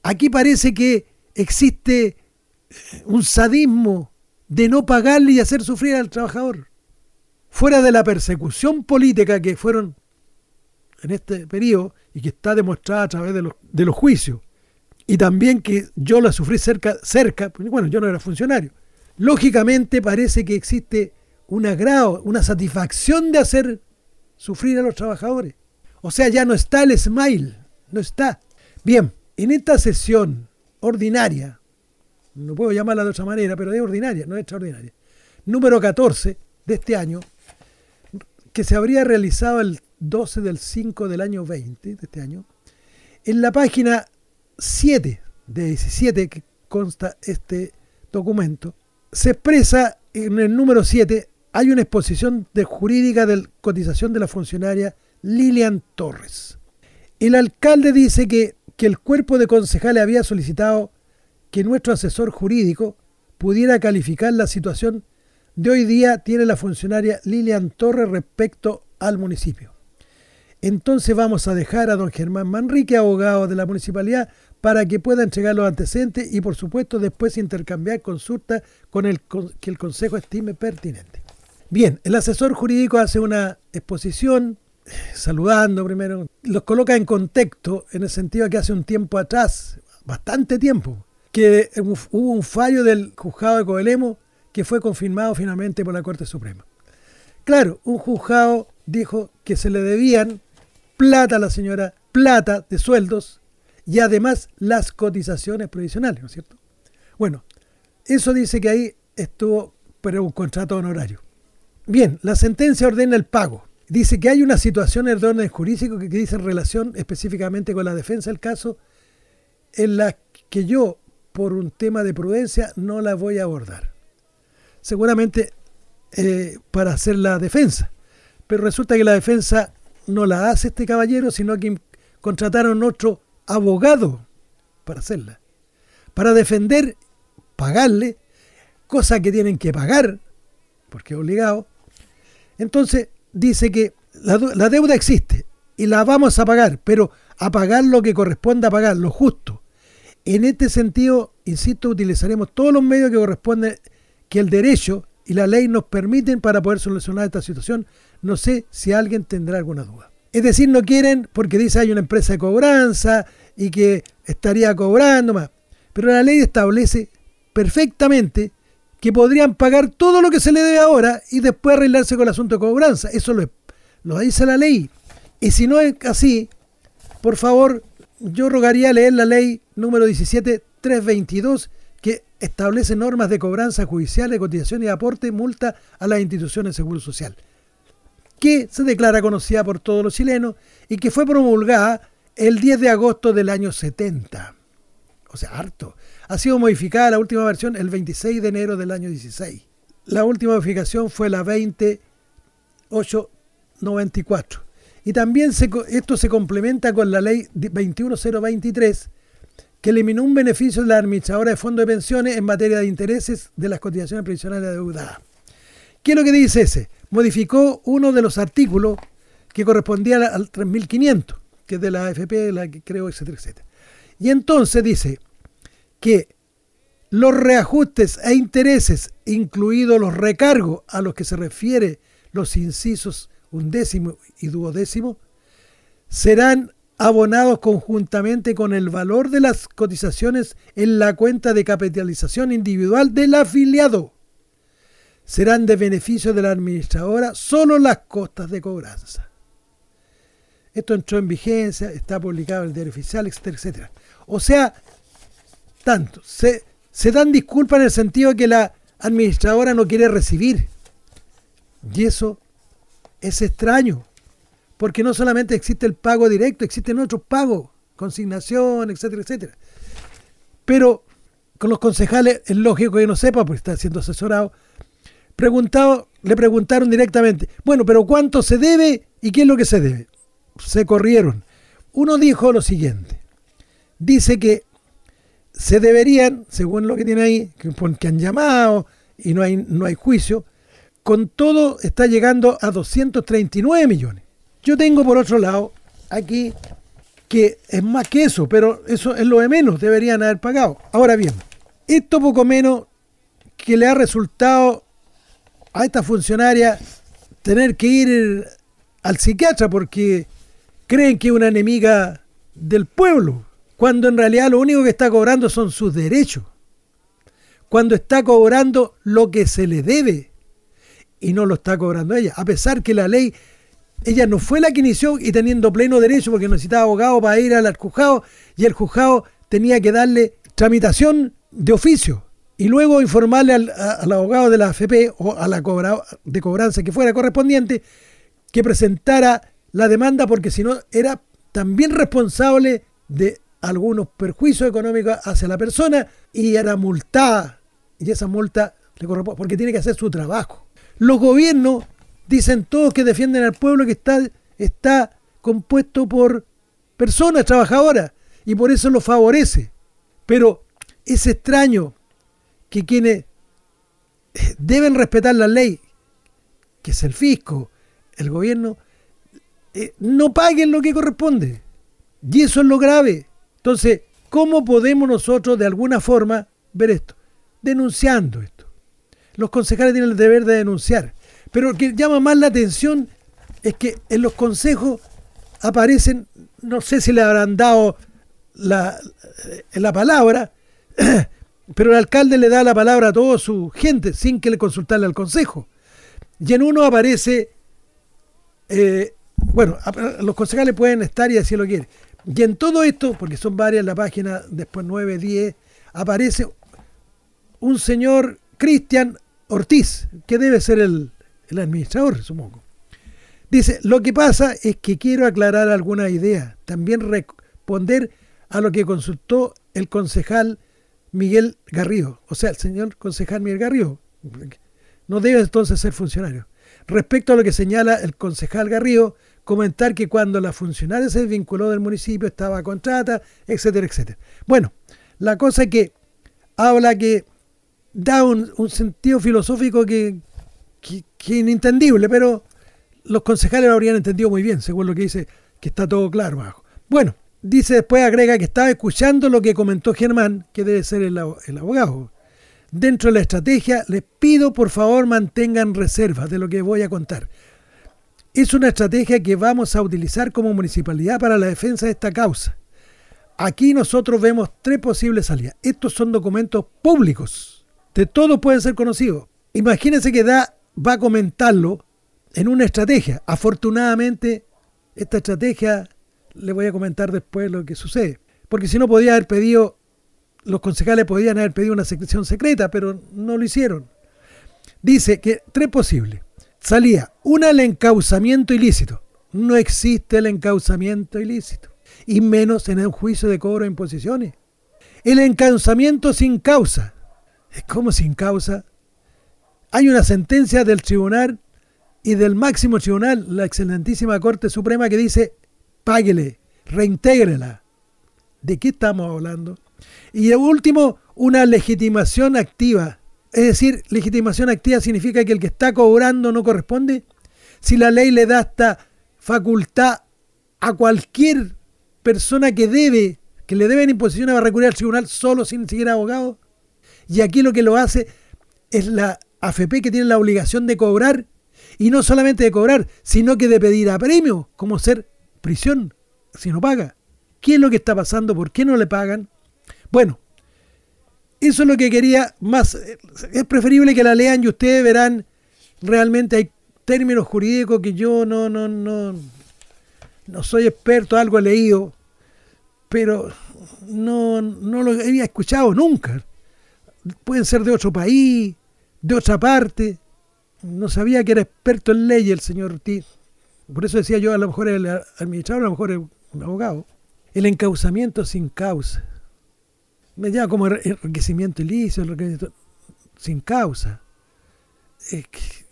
Speaker 2: Aquí parece que existe un sadismo de no pagarle y hacer sufrir al trabajador. Fuera de la persecución política que fueron en este periodo y que está demostrada a través de los, juicios, y también que yo la sufrí cerca, cerca, bueno, yo no era funcionario, lógicamente parece que existe un agrado, una satisfacción de hacer sufrir a los trabajadores. O sea, ya no está el smile, no está. Bien, en esta sesión ordinaria, no puedo llamarla de otra manera, pero es ordinaria, no es extraordinaria, número 14 de este año, que se habría realizado el 12 del 5 del año 20, de este año, en la página 7 de 17 que consta este documento, se expresa en el número 7, hay una exposición de jurídica de cotización de la funcionaria Lilian Torres. El alcalde dice que, que el cuerpo de concejales había solicitado que nuestro asesor jurídico pudiera calificar la situación de hoy día tiene la funcionaria Lilian Torres respecto al municipio. Entonces vamos a dejar a don Germán Manrique, abogado de la municipalidad, para que pueda entregar los antecedentes y por supuesto después intercambiar consultas con el que el Consejo estime pertinente. Bien, el asesor jurídico hace una exposición eh, saludando primero, los coloca en contexto en el sentido que hace un tiempo atrás, bastante tiempo, que hubo un fallo del juzgado de Coelemo que fue confirmado finalmente por la Corte Suprema. Claro, un juzgado dijo que se le debían plata a la señora, plata de sueldos y además las cotizaciones provisionales, ¿no es cierto? Bueno, eso dice que ahí estuvo, pero un contrato honorario. Bien, la sentencia ordena el pago. Dice que hay una situación de orden jurídico que dice en relación específicamente con la defensa del caso, en la que yo, por un tema de prudencia, no la voy a abordar. Seguramente eh, para hacer la defensa. Pero resulta que la defensa no la hace este caballero, sino que contrataron otro abogado para hacerla. Para defender, pagarle, cosa que tienen que pagar, porque es obligado. Entonces dice que la, la deuda existe y la vamos a pagar, pero a pagar lo que corresponde a pagar, lo justo. En este sentido, insisto, utilizaremos todos los medios que corresponden, que el derecho y la ley nos permiten para poder solucionar esta situación. No sé si alguien tendrá alguna duda. Es decir, no quieren porque dice hay una empresa de cobranza y que estaría cobrando más. Pero la ley establece perfectamente que podrían pagar todo lo que se le debe ahora y después arreglarse con el asunto de cobranza. Eso lo, lo dice la ley. Y si no es así, por favor, yo rogaría leer la ley número 17322 que establece normas de cobranza judicial de cotización y aporte multa a las instituciones de seguro social, que se declara conocida por todos los chilenos y que fue promulgada el 10 de agosto del año 70. O sea, harto. Ha sido modificada la última versión el 26 de enero del año 16. La última modificación fue la 20894. Y también esto se complementa con la ley 21023, que eliminó un beneficio de la administradora de fondos de pensiones en materia de intereses de las cotizaciones previsionales adeudadas. ¿Qué es lo que dice ese? Modificó uno de los artículos que correspondía al 3500, que es de la AFP, la que creo, etcétera, etcétera. Y entonces dice que los reajustes e intereses, incluidos los recargos a los que se refiere los incisos undécimo y duodécimo, serán abonados conjuntamente con el valor de las cotizaciones en la cuenta de capitalización individual del afiliado. Serán de beneficio de la administradora solo las costas de cobranza. Esto entró en vigencia, está publicado en el diario oficial, etcétera, etcétera. O sea, tanto, se, se dan disculpas en el sentido de que la administradora no quiere recibir. Y eso es extraño, porque no solamente existe el pago directo, existen otros pagos, consignación, etcétera, etcétera. Pero con los concejales es lógico que no sepa, porque está siendo asesorado. Preguntado, le preguntaron directamente, bueno, pero ¿cuánto se debe y qué es lo que se debe? Se corrieron. Uno dijo lo siguiente, dice que se deberían, según lo que tiene ahí, que, han llamado y no hay, no hay juicio, con todo está llegando a 239 millones. Yo tengo por otro lado aquí que es más que eso, pero eso es lo de menos, deberían haber pagado. Ahora bien, esto poco menos que le ha resultado a esta funcionaria tener que ir al psiquiatra porque creen que es una enemiga del pueblo, cuando en realidad lo único que está cobrando son sus derechos, cuando está cobrando lo que se le debe y no lo está cobrando ella, a pesar que la ley, ella no fue la que inició y teniendo pleno derecho porque necesitaba abogado para ir al juzgado y el juzgado tenía que darle tramitación de oficio y luego informarle al, abogado de la AFP o a la de cobranza que fuera correspondiente que presentara la demanda porque si no era también responsable de algunos perjuicios económicos hacia la persona y era multada y esa multa le corresponde porque tiene que hacer su trabajo. Los gobiernos dicen todos que defienden al pueblo que está, está compuesto por personas trabajadoras y por eso lo favorece. Pero es extraño que quienes deben respetar la ley, que es el fisco, el gobierno, eh, no paguen lo que corresponde. Y eso es lo grave. Entonces, ¿cómo podemos nosotros de alguna forma ver esto? Denunciando esto los concejales tienen el deber de denunciar. Pero lo que llama más la atención es que en los consejos aparecen, no sé si le habrán dado la, la palabra, <clears throat> pero el alcalde le da la palabra a toda su gente sin que le consultarle al consejo. Y en uno aparece, eh, bueno, los concejales pueden estar y así lo quieren. Y en todo esto, porque son varias la página, después 9, 10, aparece un señor Cristian Ortiz, que debe ser el, administrador, supongo. Dice, lo que pasa es que quiero aclarar alguna idea, también responder a lo que consultó el concejal Miguel Garrido, o sea, el señor concejal Miguel Garrido, no debe entonces ser funcionario. Respecto a lo que señala el concejal Garrido, comentar que cuando la funcionaria se desvinculó del municipio estaba a contrata, etcétera, etcétera. Bueno, la cosa que habla que da un, sentido filosófico que, que, inentendible, pero los concejales lo habrían entendido muy bien, según lo que dice, que está todo claro abajo. Bueno, dice después, agrega que estaba escuchando lo que comentó Germán, que debe ser el, el abogado. Dentro de la estrategia, les pido por favor mantengan reservas de lo que voy a contar. es una estrategia que vamos a utilizar como municipalidad para la defensa de esta causa. Aquí nosotros vemos tres posibles salidas. Estos son documentos públicos. De todos pueden ser conocidos. Imagínense que da, va a comentarlo en una estrategia. Afortunadamente, esta estrategia le voy a comentar después lo que sucede. Porque si no podía haber pedido, los concejales podían haber pedido una secreción secreta, pero no lo hicieron. Dice que tres posibles. Salía una el encauzamiento ilícito. No existe el encauzamiento ilícito. Y menos en el juicio de cobro de imposiciones. El encauzamiento sin causa. ¿Cómo sin causa? Hay una sentencia del tribunal y del máximo tribunal, la excelentísima Corte Suprema, que dice, páguele, reintégrela. ¿De qué estamos hablando? Y de último, una legitimación activa. Es decir, legitimación activa significa que el que está cobrando no corresponde. Si la ley le da esta facultad a cualquier persona que debe, que le deben imposiciones, va a recurrir al tribunal solo sin siquiera abogado. Y aquí lo que lo hace es la AFP que tiene la obligación de cobrar, y no solamente de cobrar, sino que de pedir a premio, como ser prisión, si no paga. ¿Qué es lo que está pasando? ¿Por qué no le pagan? Bueno, eso es lo que quería más. Es preferible que la lean y ustedes verán, realmente hay términos jurídicos que yo no, no, no, no soy experto, algo he leído, pero no, no lo había escuchado nunca. Pueden ser de otro país, de otra parte. No sabía que era experto en ley el señor Ortiz. Por eso decía yo, a lo mejor el administrador, a lo mejor es un abogado. El encauzamiento sin causa. Me llama como enriquecimiento ilícito, sin causa.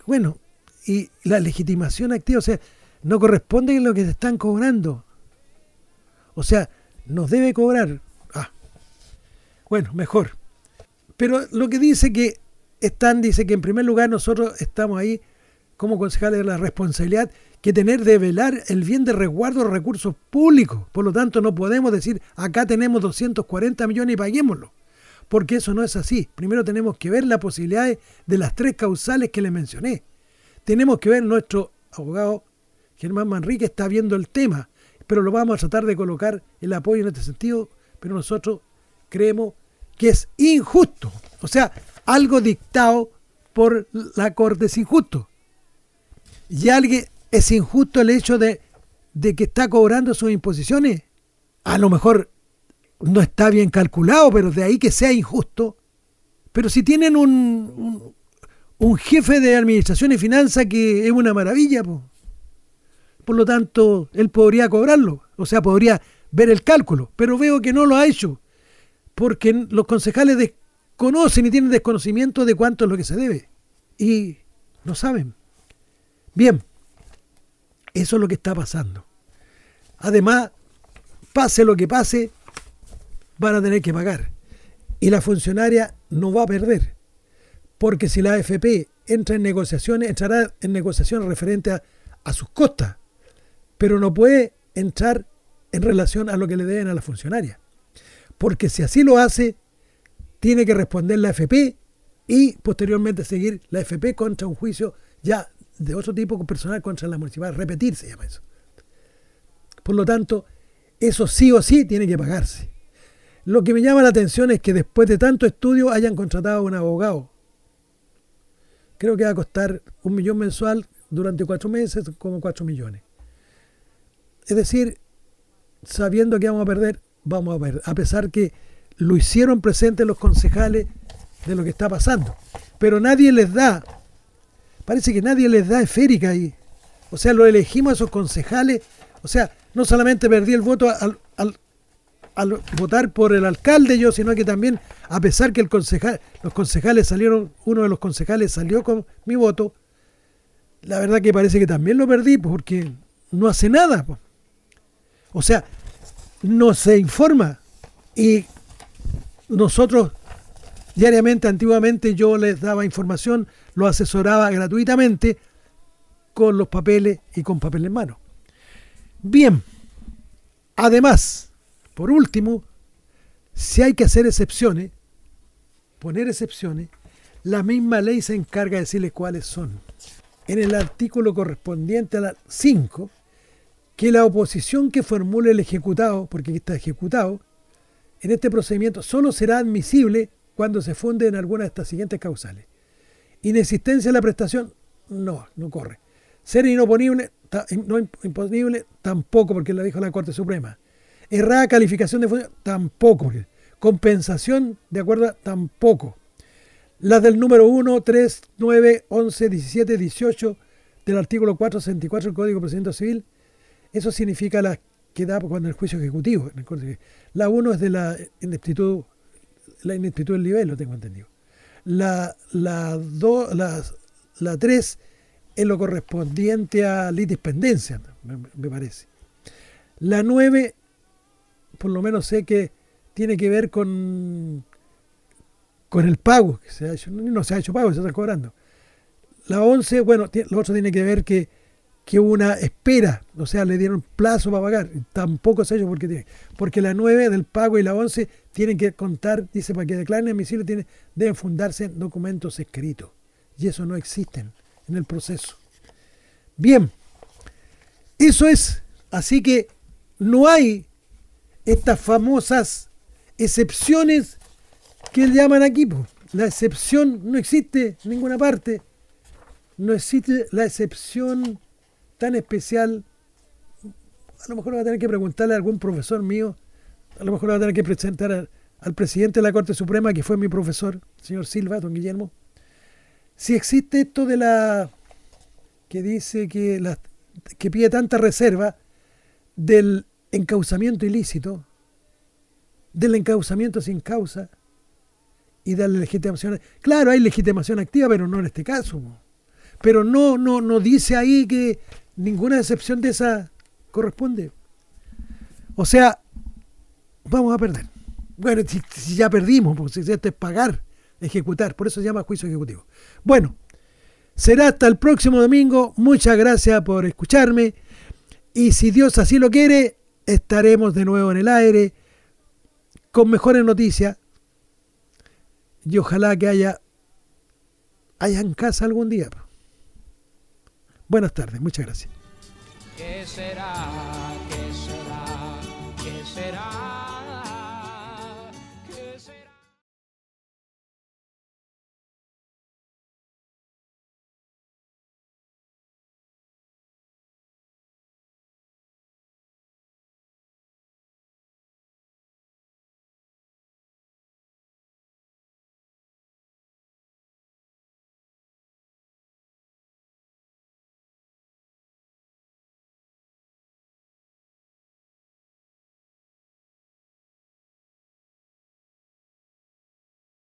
Speaker 2: bueno, y la legitimación activa, o sea, no corresponde a lo que se están cobrando. O sea, nos debe cobrar. Ah, bueno, mejor. Pero lo que dice que están, dice que en primer lugar nosotros estamos ahí como concejales de la responsabilidad que tener de velar el bien de resguardo de recursos públicos. Por lo tanto, no podemos decir acá tenemos 240 millones y paguémoslo. Porque eso no es así. Primero tenemos que ver las posibilidades de las tres causales que le mencioné. Tenemos que ver nuestro abogado Germán Manrique está viendo el tema, pero lo vamos a tratar de colocar el apoyo en este sentido, pero nosotros creemos que es injusto. O sea, algo dictado por la Corte es injusto. Y alguien es injusto el hecho de, que está cobrando sus imposiciones. A lo mejor no está bien calculado, pero de ahí que sea injusto. Pero si tienen un, un, jefe de administración y finanzas que es una maravilla, por lo tanto, él podría cobrarlo, o sea, podría ver el cálculo, pero veo que no lo ha hecho, porque los concejales conocen y tienen desconocimiento de cuánto es lo que se debe. Y no saben. Bien, eso es lo que está pasando. Además, pase lo que pase, van a tener que pagar. Y la funcionaria no va a perder. Porque si la AFP entra en negociaciones, entrará en negociaciones referente a, a sus costas. Pero no puede entrar en relación a lo que le deben a la funcionaria. Porque si así lo hace, tiene que responder la FP y posteriormente seguir la FP contra un juicio ya de otro tipo personal contra la municipal. Repetir se llama eso. Por lo tanto, eso sí o sí tiene que pagarse. Lo que me llama la atención es que después de tanto estudio hayan contratado a un abogado. Creo que va a costar un millón mensual durante cuatro meses, como cuatro millones. Es decir, sabiendo que vamos a perder, vamos a perder. A pesar que lo hicieron presente los concejales de lo que está pasando. Pero nadie les da, parece que nadie les da esférica ahí. O sea, lo elegimos a esos concejales. O sea, no solamente perdí el voto al, al, votar por el alcalde yo, sino que también, a pesar que el concejal, los concejales salieron, uno de los concejales salió con mi voto, la verdad que parece que también lo perdí porque no hace nada. O sea, no se informa. Y nosotros diariamente, antiguamente yo les daba información, lo asesoraba gratuitamente con los papeles y con papel en mano. Bien, además, por último, si hay que hacer excepciones, poner excepciones, la misma ley se encarga de decirles cuáles son. en el artículo correspondiente a la 5 que la oposición que formule el ejecutado, porque aquí está ejecutado, en este procedimiento solo será admisible cuando se funde en alguna de estas siguientes causales. Inexistencia de la prestación, no, no corre. Ser inoponible, no imponible, tampoco, porque lo dijo la Corte Suprema. Errada calificación de función, tampoco. Compensación, de acuerdo, tampoco. Las del número 1, 3, 9, 11, 17, 18 del artículo 464 del Código de Procedimiento Civil, eso significa la que da cuando el juicio ejecutivo. La 1 es de la ineptitud, la ineptitud del nivel, lo tengo entendido. La, la, la, la 3 es lo correspondiente a litispendencia, me, me parece. La 9, por lo menos sé que tiene que ver con con el pago que se ha hecho. No se ha hecho pago, se está cobrando. La 11, bueno, lo otro tiene que ver que, que una espera, o sea, le dieron plazo para pagar. Tampoco se hecho porque tiene. Porque la 9 del pago y la 11 tienen que contar, dice, para que declaren admisible tiene, deben fundarse en documentos escritos. Y eso no existen en el proceso. Bien, eso es. Así que no hay estas famosas excepciones ¿Qué le llaman aquí? La excepción no existe en ninguna parte. No existe la excepción tan especial. A lo mejor va a tener que preguntarle a algún profesor mío. A lo mejor va a tener que presentar al presidente de la Corte Suprema, que fue mi profesor, señor Silva, don Guillermo. Si existe esto de la. que dice que, la, que pide tanta reserva del encauzamiento ilícito, del encauzamiento sin causa y darle legitimación. Claro, hay legitimación activa, pero no en este caso. Pero no, no, no dice ahí que ninguna excepción de esa corresponde. O sea, vamos a perder. Bueno, si, ya perdimos, porque esto es pagar, ejecutar, por eso se llama juicio ejecutivo. Bueno, será hasta el próximo domingo. Muchas gracias por escucharme. Y si Dios así lo quiere, estaremos de nuevo en el aire con mejores noticias y ojalá que haya, haya en casa algún día. Buenas tardes, muchas gracias.